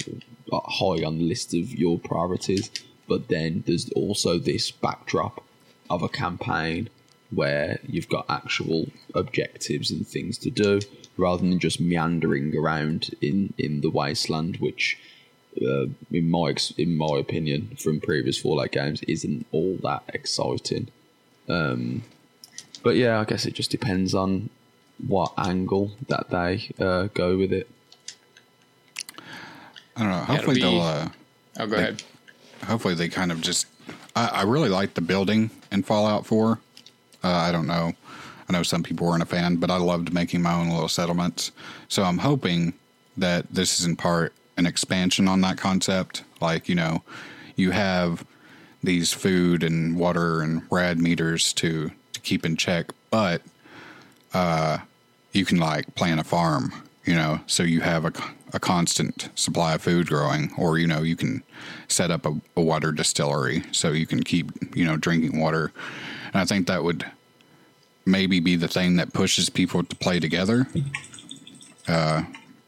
high on the list of your priorities. But then there's also this backdrop of a campaign where you've got actual objectives and things to do, rather than just meandering around in, in the wasteland, which, uh, in my in my opinion, from previous Fallout games, isn't all that exciting. Um, but yeah, I guess it just depends on what angle that they uh, go with it. I don't know. Hopefully be- they'll. Uh, Oh, go ahead. hopefully they kind of just. I, I really like the building in Fallout Four. Uh, I don't know. I know some people weren't a fan, but I loved making my own little settlements. So I'm hoping that this is in part an expansion on that concept. Like you know, you have these food and water and rad meters to to keep in check, but uh, you can like plant a farm. You know, so you have a, a constant supply of food growing, or you know, you can set up a, a water distillery so you can keep you know drinking water. And I think that would maybe be the thing that pushes people to play together. Uh,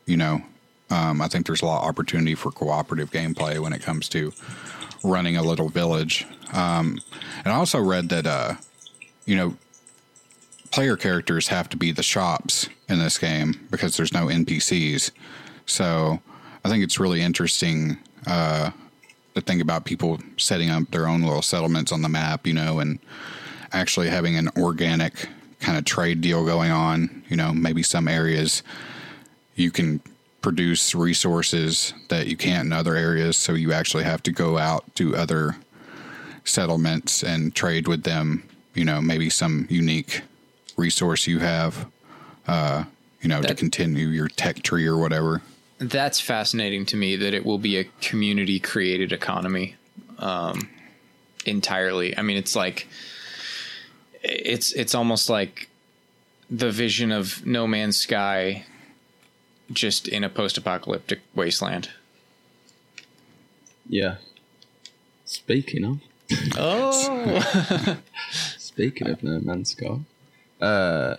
you know, um, I think there's a lot of opportunity for cooperative gameplay when it comes to running a little village. Um, and I also read that, uh, you know, player characters have to be the shops in this game because there's no NPCs. So I think it's really interesting uh, to think about people setting up their own little settlements on the map, you know, and actually having an organic kind of trade deal going on. You know, maybe some areas you can produce resources that you can't in other areas, so you actually have to go out to other settlements and trade with them. You know, maybe some unique resource you have. Uh, you know, to continue your tech tree or whatever. That's fascinating to me that it will be a community created economy um, entirely. I mean, it's like it's it's almost like the vision of No Man's Sky just in a post-apocalyptic wasteland. Yeah. Speaking of, Oh, speaking of No Man's Sky, uh,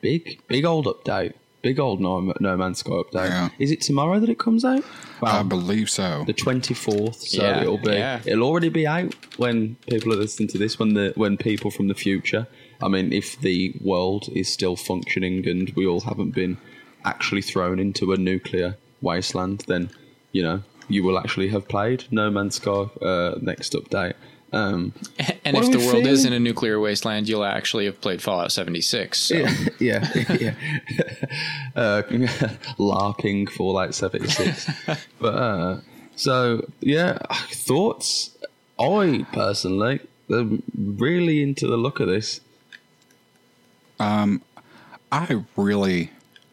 big big old update, big old No, no Man's Sky update. Yeah. Is it tomorrow that it comes out? I believe so. the twenty fourth. So Yeah, it'll be yeah. it'll already be out when people are listening to this. When the when people from the future, I mean, if the world is still functioning and we all haven't been actually thrown into a nuclear wasteland, then you know you will actually have played No Man's Sky uh, next update. Um, and if the we world is in a nuclear wasteland, you'll actually have played Fallout 76. So. yeah, yeah, yeah. uh, larking Fallout 76. but uh, so yeah, thoughts. I personally am really into the look of this. Um, I really,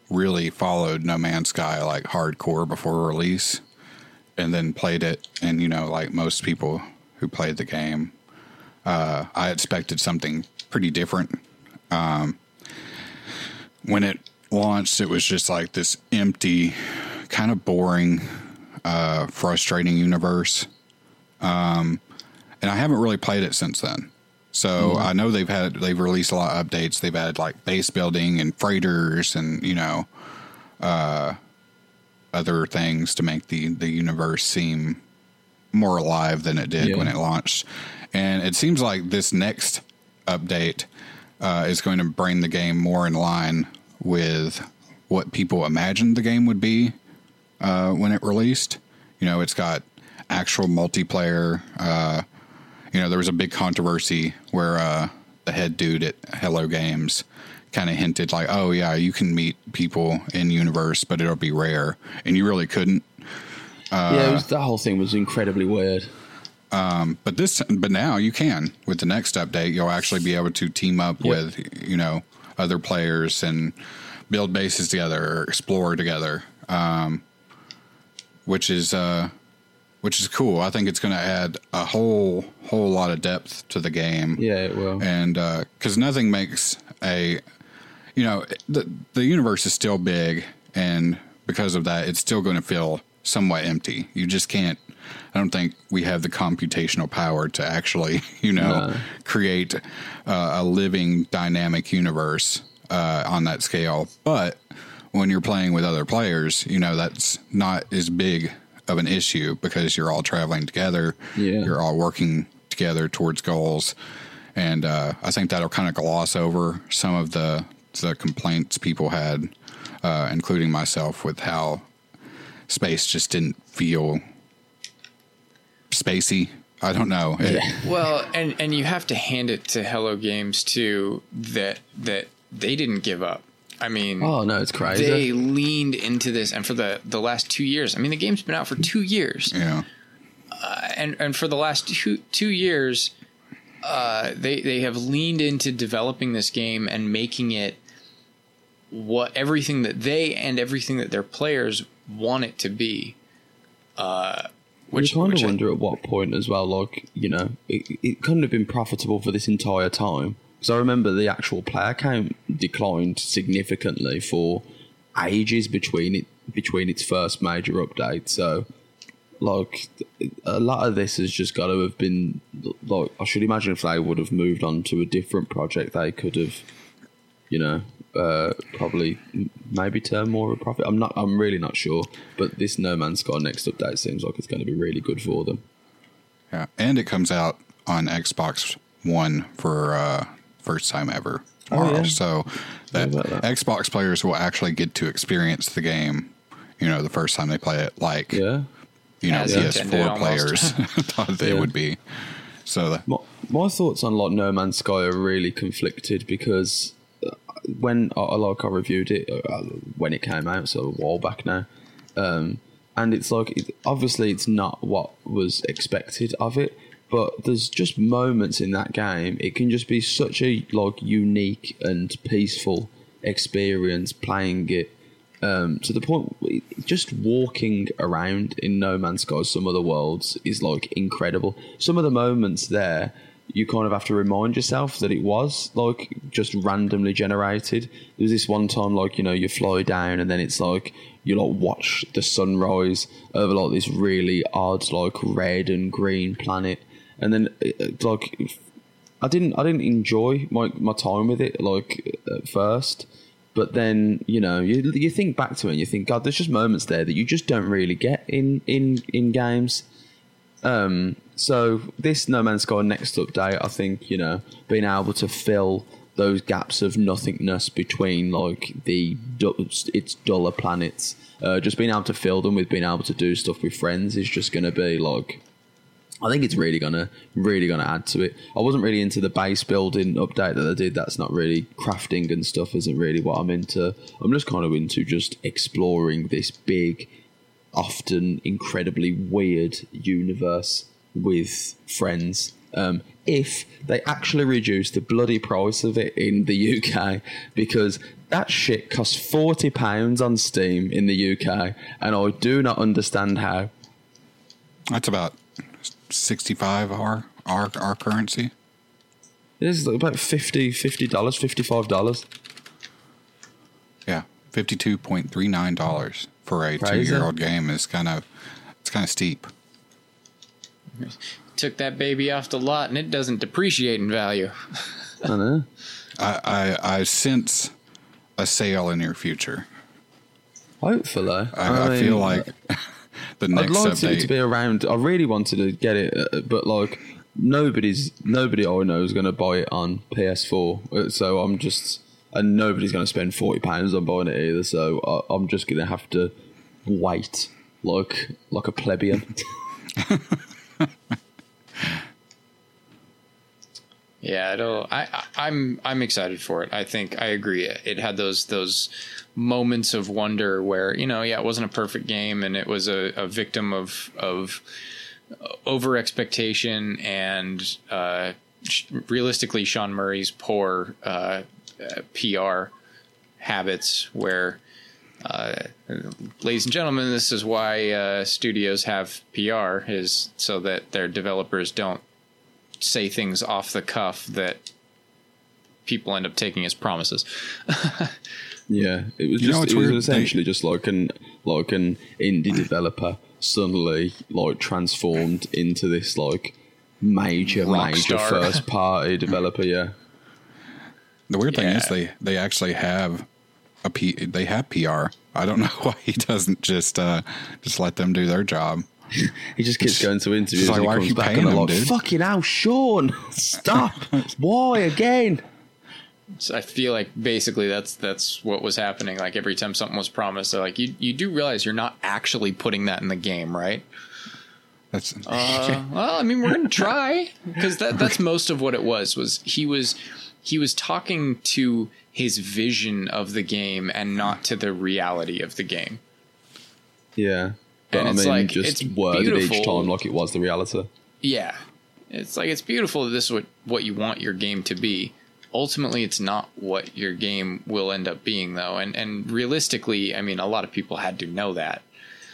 really followed No Man's Sky like hardcore before release, and then played it. And you know, like most people who played the game, uh, I expected something pretty different. Um, when it launched, it was just like this empty, kind of boring, uh, frustrating universe. Um, and I haven't really played it since then. So I know they've had they've released a lot of updates. They've added like base building and freighters and you know uh, other things to make the the universe seem more alive than it did Yeah. when it launched. And it seems like this next update uh, is going to bring the game more in line with what people imagined the game would be uh, when it released. You know, it's got actual multiplayer. Uh, you know, there was a big controversy where uh, the head dude at Hello Games kind of hinted like, "Oh yeah, you can meet people in universe, but it'll be rare," and you really couldn't. Yeah, it was, that whole thing was incredibly weird. But this, but now you can with the next update. You'll actually be able to team up with you know other players and build bases together, or explore together, um, which is uh, which is cool. I think it's going to add a whole whole lot of depth to the game. Yeah, it will. and because nothing makes a you know the the universe is still big and because of that it's still going to feel somewhat empty you just can't i don't think we have the computational power to actually you know No. create uh, a living dynamic universe uh, on that scale but when you're playing with other players you know that's not as big of an issue because you're all traveling together Yeah. you're all working together towards goals and uh, I think that'll kind of gloss over some of the the complaints people had, uh, including myself, with how space just didn't feel spacey. I don't know. It- Well, and and you have to hand it to Hello Games too that that they didn't give up. I mean, Oh no, it's crazy. they leaned into this, and for the the last two years, I mean, the game's been out for two years, yeah. and and for the last two two years, uh, they they have leaned into developing this game and making it what everything that they and everything that their players want it to be. Uh, which, you kind which of I- wonder at what point as well, like, you know, it, it couldn't have been profitable for this entire time. Because I remember the actual player count declined significantly for ages between it between its first major update. So, like, a lot of this has just got to have been like I should imagine if they would have moved on to a different project, they could have, you know, uh, probably maybe turn more of a profit. I'm not. I'm really not sure. But this No Man's Sky next update seems like it's going to be really good for them. Yeah. And it comes out on Xbox One for uh, first time ever. Oh, yeah. So that, that. Xbox players will actually get to experience the game, you know, the first time they play it, like, Yeah. you know, As PS4 almost. players thought they Yeah. would be. So that, My, my thoughts on like No Man's Sky are really conflicted because when I like I reviewed it uh, when it came out, so a while back now, um, and it's like it, obviously it's not what was expected of it, but there's just moments in that game. It can just be such a like unique and peaceful experience playing it um, to the point just walking around in No Man's Sky, some of the worlds is like incredible. Some of the moments there, you kind of have to remind yourself that it was like just randomly generated. There was this one time, like you know, you fly down and then it's like you like watch the sunrise over like this really odd like red and green planet, and then like I didn't I didn't enjoy my, my time with it like at first, but then you know you you think back to it and you think God, there's just moments there that you just don't really get in in in games. Um, so this No Man's Sky next update, I think you know being able to fill those gaps of nothingness between like the its duller planets, uh, just being able to fill them with being able to do stuff with friends is just going to be like I think it's really gonna really gonna add to it. I wasn't really into the base building update that they did. That's not really crafting and stuff. Isn't really what I'm into. I'm just kind of into just exploring this big, often incredibly weird universe with friends. Um, if they actually reduce the bloody price of it in the UK, because that shit costs forty pounds on Steam in the UK, and I do not understand how. that's about 65 our, our, our currency. It is about 50 dollars, fifty five dollars. Yeah. $52.39 for a two-year-old game is kind of, it's kind of steep. took that baby off the lot and it doesn't depreciate in value. I know. I, I, I sense a sale in your future. Hopefully, I, I, feel mean, like the next. I'd next like update. it to be around. I really wanted to get it, uh, but like nobody's nobody I know is going to buy it on PS4. Uh, So I'm just and nobody's going to spend forty pounds on buying it either. So I, I'm just going to have to wait like like a plebeian. Yeah, it'll. I, I'm I'm excited for it. I think I agree. It had those those moments of wonder where you know, yeah, it wasn't a perfect game, and it was a, a victim of of over expectation and uh, realistically, Sean Murray's poor uh, uh, PR habits. Where, uh, ladies and gentlemen, this is why uh, studios have PR is so that their developers don't say things off the cuff that people end up taking as promises. Yeah, it was You just it was essentially just like an like an indie developer suddenly like transformed into this like major Rock major star. first party developer. Yeah, the weird thing is they, they actually have a P, they have PR. I don't know why he doesn't just uh, just let them do their job. He just keeps going to interviews. like, and why are comes you back paying and they're him, like, dude? "Fucking hell, Sean, stop! Why again?" So I feel like basically that's that's what was happening. Like every time something was promised, they're like you you do realize you're not actually putting that in the game, right? That's Uh, well, I mean, we're gonna try because that that's most of what it was. Was he was he was talking to his vision of the game and not to the reality of the game. Yeah. But And I it's mean, like- just it's worded each time like it was the reality. Yeah, it's like it's beautiful that this is what what you want your game to be. Ultimately, it's not what your game will end up being, though. And and realistically, I mean, a lot of people had to know that.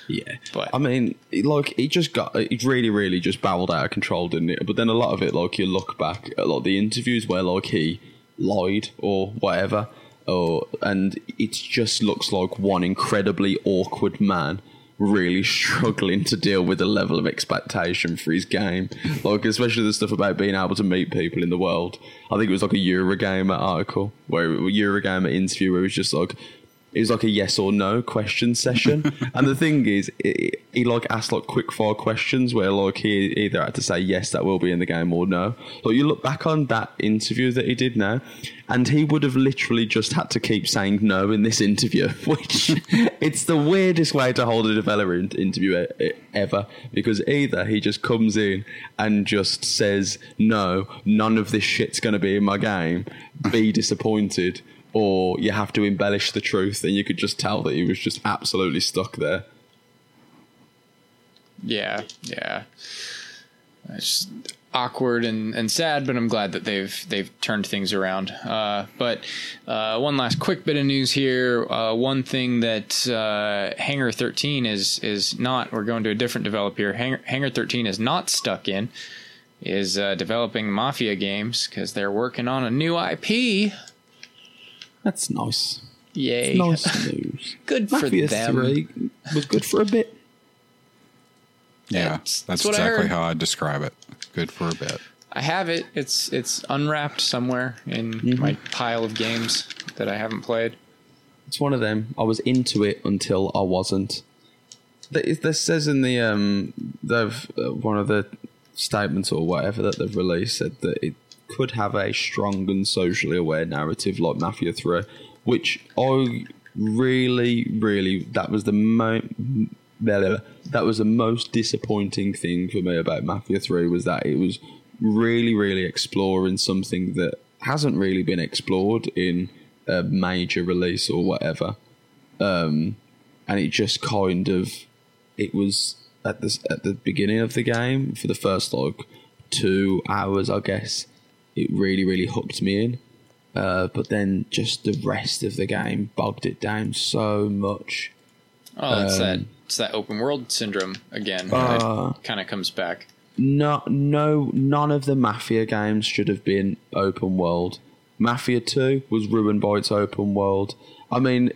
Yeah, But- I mean, like it just got it really, really just barreled out of control, didn't it? But then a lot of it, like you look back at like the interviews where like he lied or whatever, or and it just looks like one incredibly awkward man really struggling to deal with the level of expectation for his game. Like especially the stuff about being able to meet people in the world. I think it was like a Eurogamer article where Eurogamer interview where it was just like it was like a yes or no question session. and the thing is, he, he like asked like quick fire questions where like he either had to say yes, that will be in the game, or no. Like you look back on that interview that he did now, and he would have literally just had to keep saying no in this interview, which it's the weirdest way to hold a developer in- interview ever. Because either he just comes in and just says no, none of this shit's going to be in my game, be disappointed or you have to embellish the truth, and you could just tell that he was just absolutely stuck there. Yeah, yeah. It's awkward and, and sad, but I'm glad that they've they've turned things around. Uh, but uh, one last quick bit of news here. Uh, one thing that uh, Hangar 13 is is not. We're going to a different developer here. Hangar, Hangar 13 is not stuck in. Is uh, developing Mafia games because they're working on a new IP. That's nice. Yay! Nice news. Good for them. Three was good for a bit. yeah. That's- That's, that's what I exactly how I'd describe it. Good for a bit. I have it. It's it's unwrapped somewhere in my pile of games that I haven't played. It's one of them. I was into it until I wasn't. This says in the um, they've uh, one of the statements or whatever that they've released said that it could have a strong and socially aware narrative like Mafia Three, which I really, really that was the mo- that was the most disappointing thing for me about Mafia Three was that it was really, really exploring something that hasn't really been explored in a major release or whatever. Um, and it just kind of it was at the at the beginning of the game for the first like two hours, I guess. It really, really hooked me in. Uh, but then just the rest of the game bogged it down so much. Oh, it's that Um, it's that open world syndrome again. Uh, kind of comes back. No, no, none of the Mafia games should have been open world. Mafia Two was ruined by its open world. I mean,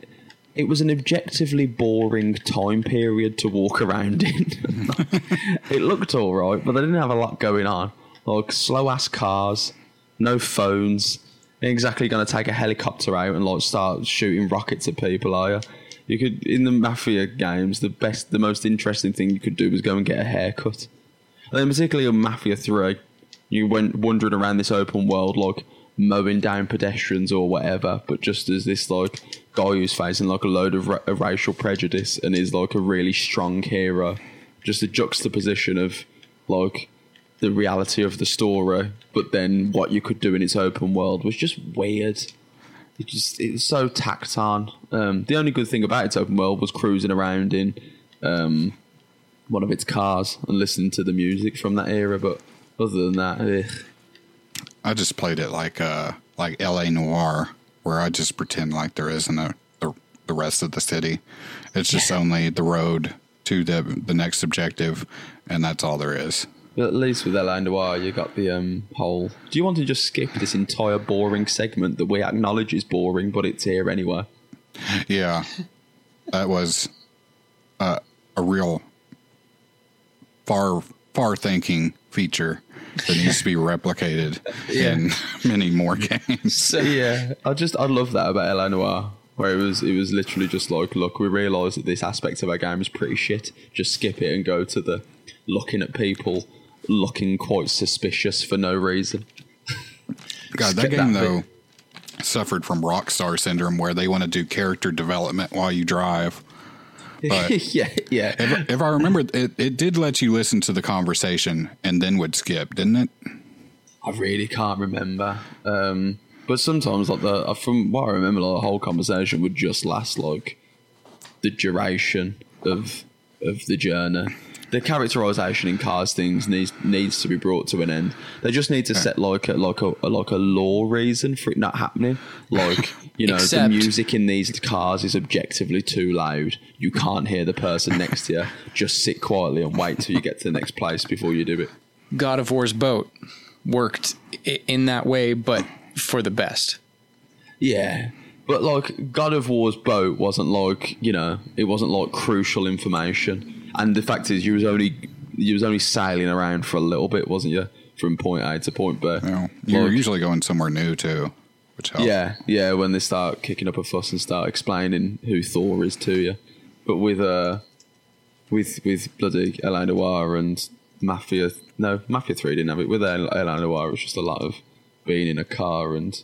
it was an objectively boring time period to walk around in. it looked all right, but they didn't have a lot going on. Like slow ass cars, no phones. Ain't exactly going to take a helicopter out and like start shooting rockets at people, are you? You could in the Mafia games, the best, the most interesting thing you could do was go and get a haircut. And then particularly on Mafia 3, you went wandering around this open world like mowing down pedestrians or whatever, but just as this like guy who's facing like a load of, ra- of racial prejudice and is like a really strong hero. Just a juxtaposition of like the reality of the story, but then what you could do in its open world was just weird. It just it was so tacked on. Um, the only good thing about its open world was cruising around in um, one of its cars and listening to the music from that era. But other than that, ugh. I just played it like uh like L.A. Noire, where I just pretend like there isn't a the, the rest of the city. It's just only the road to the the next objective, and that's all there is. But at least with LA Noire, you got the um, whole. Do you want to just skip this entire boring segment that we acknowledge is boring, but it's here anyway? Yeah, that was uh, a real far far thinking feature that needs to be replicated in many more games. So, yeah, I just I love that about LA Noire, where it was it was literally just like, look, we realise that this aspect of our game is pretty shit. Just skip it and go to the looking at people looking quite suspicious for no reason. God, that game that though suffered from Rockstar syndrome, where they want to do character development while you drive. But yeah, yeah. if, if I remember, it, it did let you listen to the conversation and then would skip, didn't it? I really can't remember. Um, but sometimes, like the from what I remember, like, the whole conversation would just last like the duration of of the journey. The characterization in cars things needs needs to be brought to an end. They just need to set like a like a like a law reason for it not happening. Like you know, the music in these cars is objectively too loud. You can't hear the person next to you. Just sit quietly and wait till you get to the next place before you do it. God of War's boat worked in that way, but for the best. Yeah. But like God of War's boat wasn't like, you know, it wasn't like crucial information. And the fact is you was only you was only sailing around for a little bit, wasn't you? From point A to point B. You're Like- usually going somewhere new too, which helps. Yeah, yeah, when they start kicking up a fuss and start explaining who Thor is to you. But with uh with with bloody L.A. Noire and Mafia no, Mafia three didn't have it. With L.A. Noire it was just a lot of being in a car and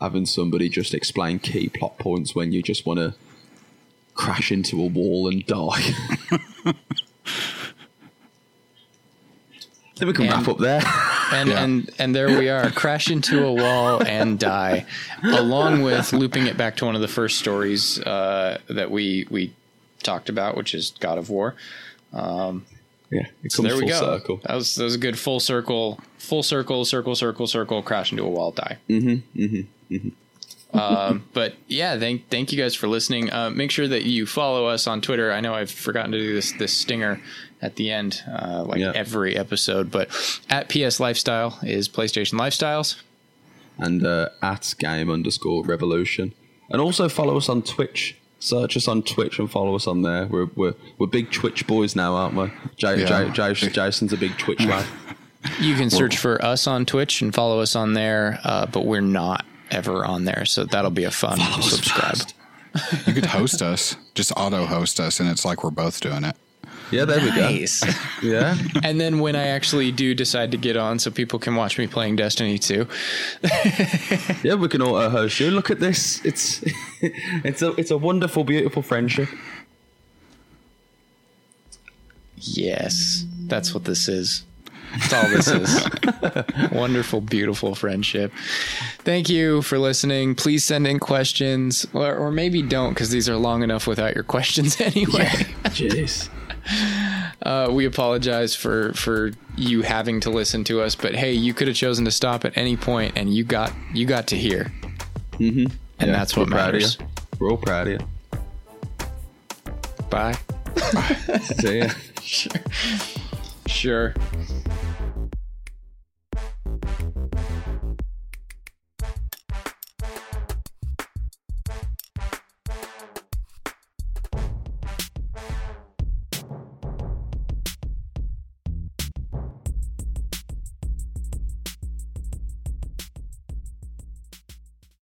having somebody just explain key plot points when you just want to crash into a wall and die. then we can And- wrap up there. And Yeah. and and there we are, crash into a wall and die, along with looping it back to one of the first stories uh, that we we talked about, which is God of War. yeah, it So there we go. circle. That was that was a good full circle, full circle, circle, circle, circle, crash into a wall, die. Mm-hmm. Mm-hmm. Um, but yeah, thank thank you guys for listening. Uh, make sure that you follow us on Twitter. I know I've forgotten to do this this stinger at the end, uh, like Yeah. every episode. But at PS Lifestyle is PlayStation Lifestyles. and uh, at game underscore revolution. And also follow us on Twitch. Search us on Twitch and follow us on there. We're we're, we're big Twitch boys now, aren't we? J- Yeah. J- J- Jason's a big Twitch lad. You can search for us on Twitch and follow us on there, uh, but we're not ever on there, so that'll be a fun subscribe. You could host us, just auto host us, and it's like we're both doing it. Yeah, there we go. Nice. Yeah, and then when I actually do decide to get on, so people can watch me playing Destiny 2, yeah, we can auto host you. Look at this. It's it's a it's a wonderful, beautiful friendship. yes, that's what this is. That's all this is. Wonderful, beautiful friendship. Thank you for listening. Please send in questions, or, or maybe don't, because these are long enough without your questions anyway. Jeez. Uh, we apologize for for you having to listen to us, but hey, you could have chosen to stop at any point, and you got you got to hear, mm-hmm. and Yeah, that's what we're proud of matters. you. We're all proud of you. Bye. See ya. Sure. Sure.